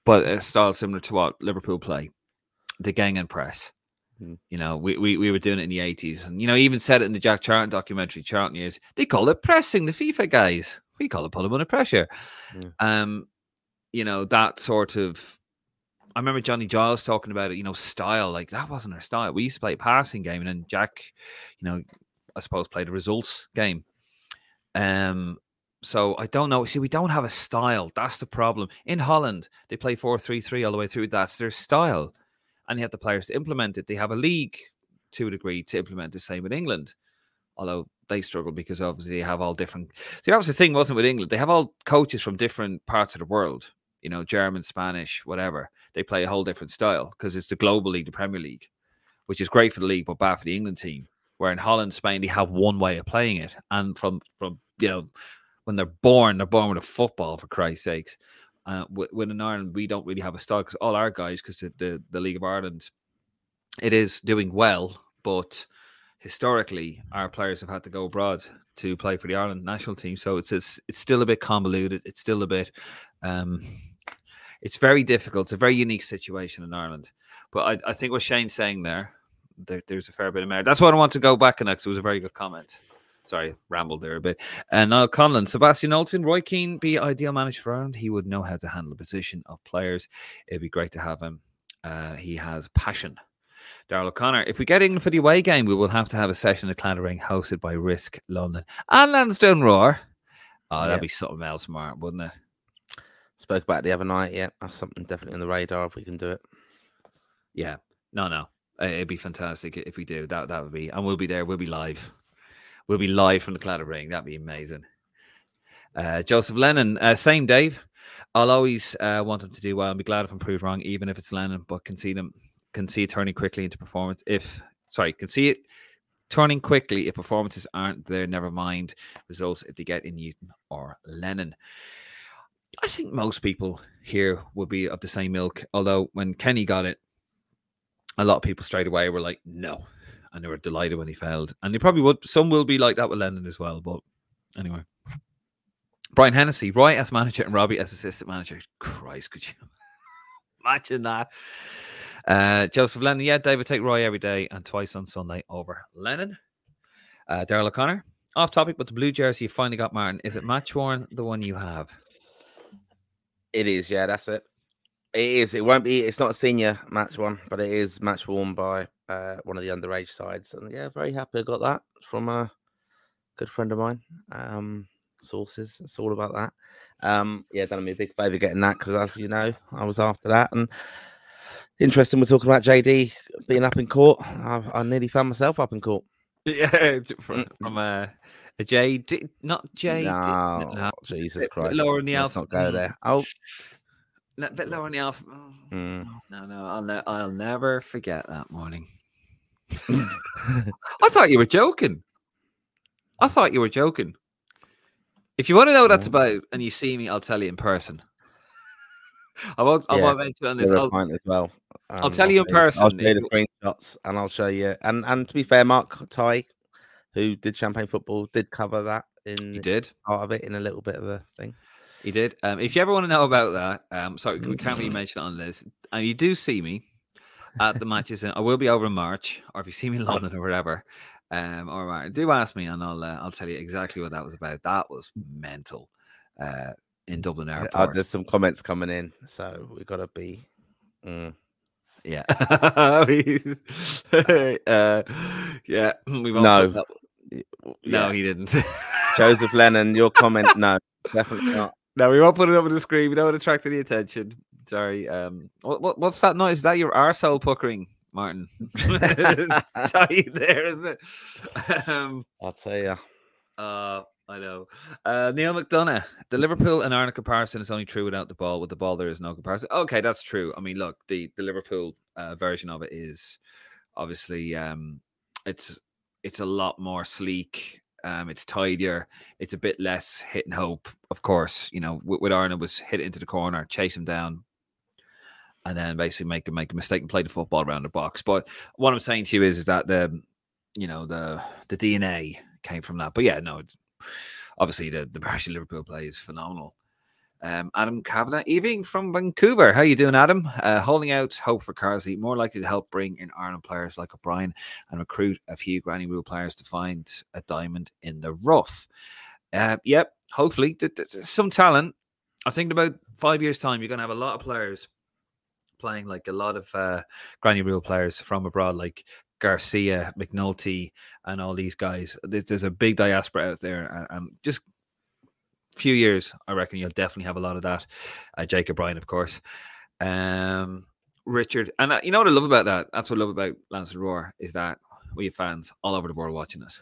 but a style similar to what liverpool play the gegenpress Mm. you know, we, we, we were doing it in the 80s. And, you know, even said it in the Jack Charlton documentary, Charlton years. They call it pressing, the FIFA guys. We call it put them under pressure. Yeah. Um, you know, that sort of. I remember Johnny Giles talking about it, you know, style. Like, that wasn't our style. We used to play a passing game. And then Jack, you know, I suppose played a results game. Um, so I don't know. See, we don't have a style. That's the problem. In Holland, they play 4 3 3 all the way through. That's their style and they have the players to implement it. They have a league to a degree to implement the same with England, although they struggle because obviously they have all different. See, that was the thing, wasn't it, with England? They have all coaches from different parts of the world. You know, German, Spanish, whatever. They play a whole different style because it's the global league, the Premier League, which is great for the league, but bad for the England team. Where in Holland, Spain, they have one way of playing it, and from from you know when they're born, they're born with a football for Christ's sakes. Uh, when in Ireland, we don't really have a style because all our guys, because the, the, the League of Ireland, it is doing well, but historically, our players have had to go abroad to play for the Ireland national team. So it's it's, it's still a bit convoluted. It's still a bit, um, it's very difficult. It's a very unique situation in Ireland. But I, I think what Shane's saying there, there, there's a fair bit of merit. That's what I want to go back and Because it was a very good comment. Sorry, rambled there a bit. And now Conlon, Sebastian Olsen, Roy Keane be ideal manager for Ireland. He would know how to handle the position of players. It'd be great to have him. Uh, he has passion. Daryl O'Connor, if we get England for the away game, we will have to have a session at Clannaring hosted by Risk London and Lansdowne Roar. Oh, that'd Yeah. be something else, smart, wouldn't it? Spoke about the other night. Yeah, that's something definitely on the radar if we can do it. Yeah. No, no. It'd be fantastic if we do. That that would be, and we'll be there. We'll be live. We'll be live from the Clatterring. That'd be amazing. Uh, Joseph Lennon, uh, same Dave. I'll always uh, want him to do well and be glad if I'm proved wrong, even if it's Lennon. But can see them, can see turning quickly into performance. If sorry, can see it turning quickly if performances aren't there. Never mind results if they get in Newton or Lennon. I think most people here would be of the same milk. Although when Kenny got it, a lot of people straight away were like, no. And they were delighted when he failed. And they probably would. Some will be like that with Lennon as well. But anyway. Brian Hennessy, Roy as manager and Robbie as assistant manager. Christ, could you imagine that? Uh, Joseph Lennon, yeah, David, take Roy every day and twice on Sunday over Lennon. Uh, Daryl O'Connor, off topic, but the blue jersey you finally got, Martin. Is it match worn, the one you have? It is, yeah, that's it. It is. It won't be. It's not a senior match one, but it is match worn by uh, one of the underage sides, and yeah, very happy I got that from a good friend of mine. Um, sources. It's all about that. Um, yeah, done me a big favour getting that because, as you know, I was after that. And interesting, we're talking about JD being up in court. I, I nearly found myself up in court. Yeah, from, from uh, a J, D, not J. D- no, no, Jesus Christ. lower in the Let's not go mm. there. Oh, a bit lower in the alpha. oh, mm. No, no, I'll, ne- I'll never forget that morning. I thought you were joking. I thought you were joking. If you want to know what that's No. about and you see me, I'll tell you in person. I won't. I Yeah, won't mention it on this. I'll, as well. Um, I'll tell you in show I'll show you the screenshots and I'll show you. And and to be fair, Mark Tighe, who did champagne football, did cover that in you did. part of it in a little bit of a thing. He did. Um, if you ever want to know about that, um, sorry, we can't really mention it on this. And you do see me at the matches. In, I will be over in March, or if you see me in London or wherever, um, or do ask me, and I'll uh, I'll tell you exactly what that was about. That was mental. Uh, in Dublin Uh, Airport. there's some comments coming in, so we've got to be. mm. Yeah. uh, yeah. We won't No. put No, yeah. he didn't. Joseph Lennon, your comment, no, definitely not. No, we won't put it up on the screen. We don't want to attract any attention. Sorry. Um, what, what what's that noise? Is that your arsehole puckering, Martin? Tight there, isn't it? Um, I'll tell you. uh, I know. Uh, Neil McDonough, the Liverpool and Arna comparison is only true without the ball. With the ball, there is no comparison. Okay, that's true. I mean, look, the the Liverpool uh, version of it is obviously um, it's it's a lot more sleek. Um, it's tidier. It's a bit less hit and hope. Of course, you know, with, with was hit into the corner, chase him down, and then basically make a make a mistake and play the football around the box. But what I'm saying to you is, is that the you know the the DNA came from that. But yeah, no, it's, obviously the the Barca Liverpool play is phenomenal. Um, Adam Kavanagh, evening from Vancouver. How you doing, Adam? Uh, holding out hope for Carsley, more likely to help bring in Ireland players like O'Brien and recruit a few Granny Rule players to find a diamond in the rough. Uh, yep, hopefully th- th- some talent. I think in about five years' time, you're going to have a lot of players playing like a lot of uh, Granny Rule players from abroad, like Garcia, McNulty, and all these guys. There's, a big diaspora out there, and, just few years, I reckon you'll definitely have a lot of that. Uh, Jacob Bryan, of course. Um, Richard, and uh, you know what I love about that? That's what I love about Lansdowne Roar is that we have fans all over the world watching us,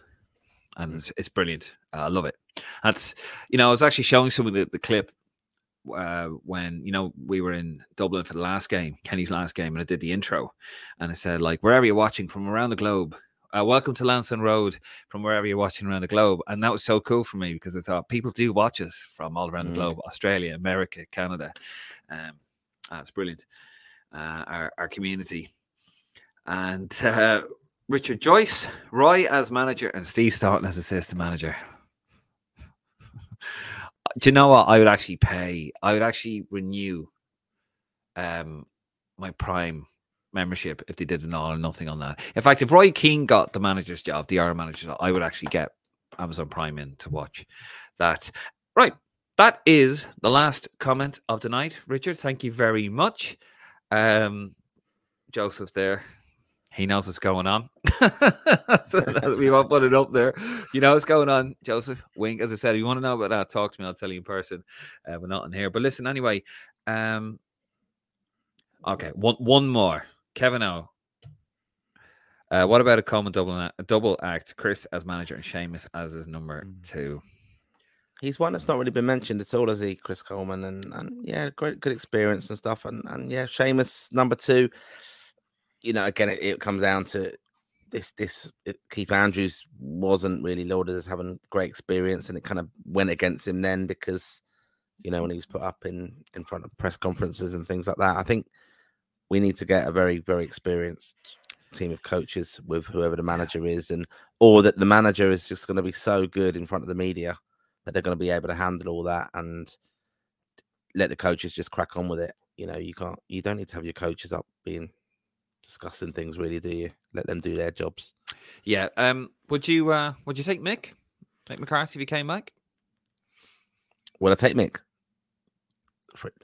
and it's, it's brilliant. Uh, I love it. That's you know, I was actually showing some of the, the clip uh, when you know we were in Dublin for the last game, Kenny's last game, and I did the intro, and I said like wherever you're watching from around the globe, uh, welcome to Lansdowne Roar from wherever you're watching around the globe. And that was so cool for me because I thought people do watch us from all around Mm. the globe Australia, America, Canada. Um, that's brilliant. Uh, our, our community. And uh, Richard Joyce, Roy as manager, and Steve Staunton as assistant manager. Do you know what? I would actually pay, I would actually renew um, my prime membership if they did an all or nothing on that. In fact, if Roy Keane got the manager's job, the Ireland manager, I would actually get Amazon Prime in to watch that. Right. That is the last comment of the night. Richard, thank you very much. Um, Joseph there. He knows what's going on. so we won't put it up there. You know what's going on, Joseph. Wink. As I said, if you want to know about that, talk to me. I'll tell you in person. Uh, but not in here. But listen, anyway. Um, okay, one one more. Kevin O. Uh, what about a Coleman double a- a double act? Chris as manager and Seamus as his number Mm. two. He's one that's not really been mentioned at all, has he, Chris Coleman? And and yeah, great good experience and stuff. And and yeah, Seamus number two. You know, again, it, it comes down to this this it, Keith Andrews wasn't really lauded as having great experience, and it kind of went against him then because you know when he was put up in in front of press conferences and things like that. I think we need to get a very very experienced team of coaches with whoever the manager is, and or that the manager is just going to be so good in front of the media that they're going to be able to handle all that and let the coaches just crack on with it. You know, you can't, you don't need to have your coaches up being discussing things, really, do you? Let them do their jobs. Yeah. Um. Would you uh Would you take Mick? Mick McCarthy if he came back? Will I take Mick?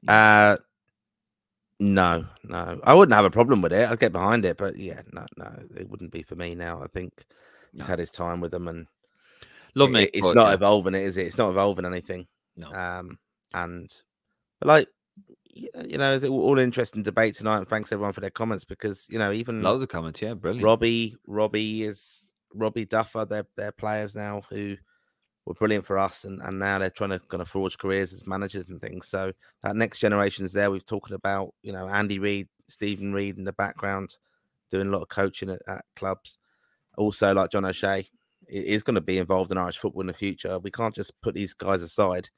Uh, no, no, I wouldn't have a problem with it. I'd get behind it, but yeah, no, no, it wouldn't be for me now. I think he's No. had his time with them, and Love it- Mick. it's not yeah, evolving, it is it? It's not evolving anything. No. Um, and but like Uh, you know, it's all all interesting debate tonight. And thanks everyone for their comments because you know even Loads of comments. Yeah. Brilliant. Robbie, Robbie is Robbie Duffer. They're they're players now who were brilliant for us, and, and now they're trying to kind of forge careers as managers and things. So that next generation is there. We've talking about you know Andy Reid, Stephen Reid in the background, doing a lot of coaching at, at clubs. Also, like John O'Shea, is going to be involved in Irish football in the future. We can't just put these guys aside.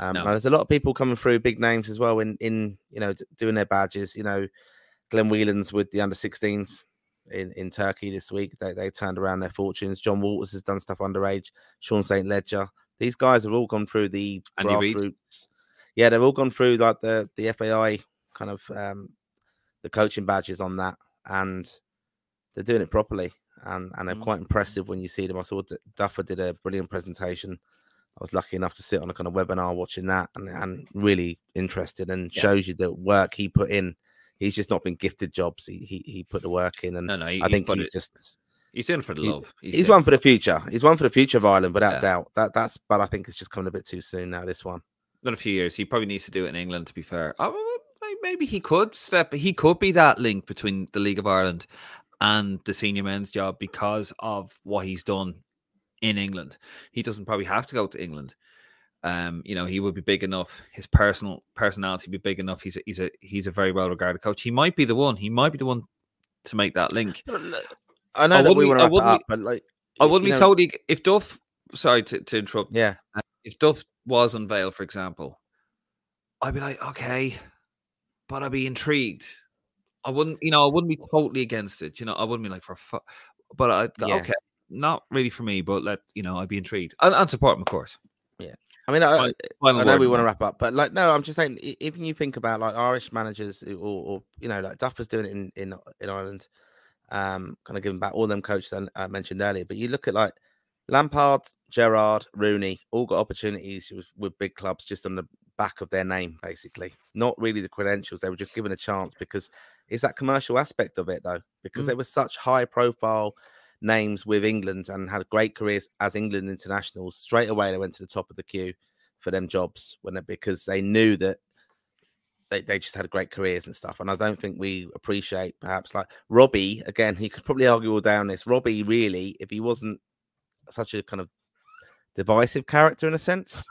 Um, No. and there's a lot of people coming through, big names as well, in in you know doing their badges. You know, Glenn Whelan's with the under 16s in, in Turkey this week. They they turned around their fortunes. John Walters has done stuff underage. Sean St. Ledger. These guys have all gone through the Andy grassroots. Yeah, they've all gone through like the the FAI kind of um, the coaching badges on that, and they're doing it properly. And and they're Mm. quite impressive when you see them. I saw D- Duffer did a brilliant presentation. I was lucky enough to sit on a kind of webinar watching that, and and really interested, and Yeah. shows you the work he put in. He's just not been gifted jobs. He he, he put the work in, and No, no. He, I think put he's just he's in for the love. he's, there. one for the future. He's one for the future of Ireland, without Yeah. doubt. That that's but I think it's just coming a bit too soon now. This one. not a few years. He probably needs to do it in England. To be fair, oh, maybe he could step. He could be that link between the League of Ireland and the senior men's job because of what he's done in England. He doesn't probably have to go to England. Um, you know, he would be big enough. His personal personality would be big enough. He's a, he's a he's a very well regarded coach. He might be the one. He might be the one to make that link. I know I that we wouldn't want be- I to wrap wouldn't up, but like, I wouldn't be know, totally if Duff. Sorry to, to interrupt. Yeah, If Duff was unveiled, for example, I'd be like, okay, but I'd be intrigued. I wouldn't, you know, I wouldn't be totally against it. You know, I wouldn't be like for, fu- but I Yeah. okay, not really for me. But let you know, I'd be intrigued and, and support him, of course. Yeah, I mean, I. I know we want to wrap up, but like, no, I'm just saying, if you think about like Irish managers or, or you know, like Duff was doing it in in, in Ireland, um, kind of giving back all them coaches that I mentioned earlier. But you look at like Lampard, Gerrard, Rooney, all got opportunities with, with big clubs just on the back of their name, basically. Not really the credentials; they were just given a chance because it's that commercial aspect of it, though, because Mm. there was such high profile names with England and had great careers as England internationals. Straight away, they went to the top of the queue for them jobs when it, because they knew that they, they just had great careers and stuff. And I don't think we appreciate perhaps like Robbie again. He could probably argue all down this. Robbie really, if he wasn't such a kind of divisive character in a sense,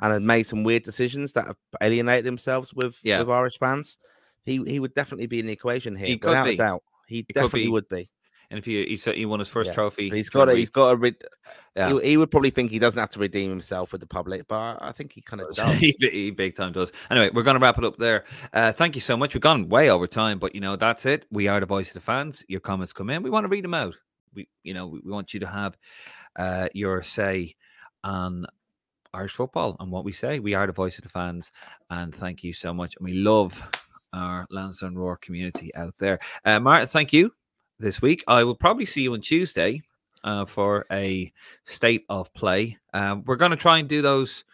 and had made some weird decisions that have alienated themselves with Yeah. with Irish fans, he he would definitely be in the equation here He without a doubt. He, could definitely would be. And if he he, said he won his first Yeah. trophy, he's got be- He's got a. Rid- Yeah. he, he would probably think he doesn't have to redeem himself with the public, but I, I think he kind of does. he, he big time does. Anyway, we're going to wrap it up there. Uh, thank you so much. We've gone way over time, but you know that's it. We are the voice of the fans. Your comments come in. We want to read them out. We, you know, we, we want you to have uh, your say on Irish football and what we say. We are the voice of the fans, and thank you so much. And we love our Lansdowne Roar community out there. Uh, Martin, thank you this week. I will probably see you on Tuesday uh, for a state of play. Um, we're going to try and do those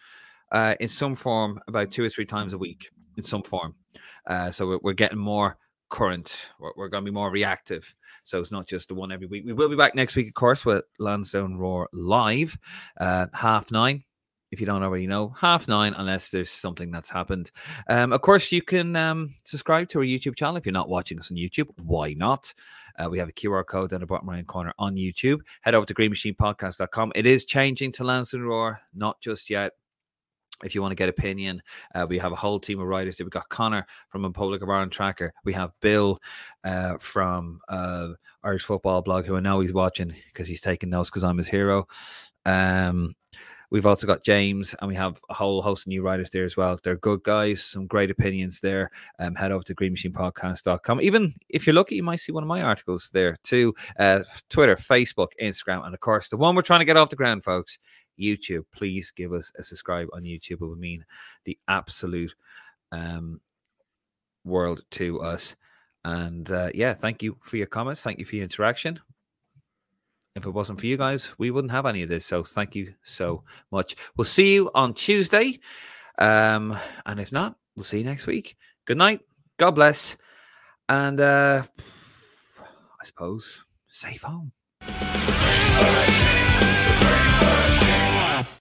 uh, in some form about two or three times a week in some form. Uh, so we're, we're getting more current. We're, we're going to be more reactive. So it's not just the one every week. We will be back next week, of course, with Lansdowne Roar live, uh, half nine. If you don't already know, half nine, unless there's something that's happened. Um, of course, you can um, subscribe to our YouTube channel if you're not watching us on YouTube. Why not? Uh, we have a QR code down the bottom right corner on YouTube. Head over to greenmachinepodcast.com. It is changing to Lansdowne Roar, not just yet. If you want to get opinion, uh, we have a whole team of writers. We've got Connor from a Public of Ireland Tracker. We have Bill uh, from uh, Irish Football Blog, who I know he's watching because he's taking notes because I'm his hero. Um, we've also got James, and we have a whole host of new writers there as well. They're good guys, some great opinions there. Um, head over to greenmachinepodcast.com. Even if you're lucky, you might see one of my articles there too. Uh, Twitter, Facebook, Instagram, and of course, the one we're trying to get off the ground, folks. YouTube, please give us a subscribe on YouTube. It would mean the absolute um, world to us. And uh, yeah, thank you for your comments. Thank you for your interaction. If it wasn't for you guys, we wouldn't have any of this. So thank you so much. We'll see you on Tuesday. Um, and if not, we'll see you next week. Good night. God bless. And uh, I suppose safe home.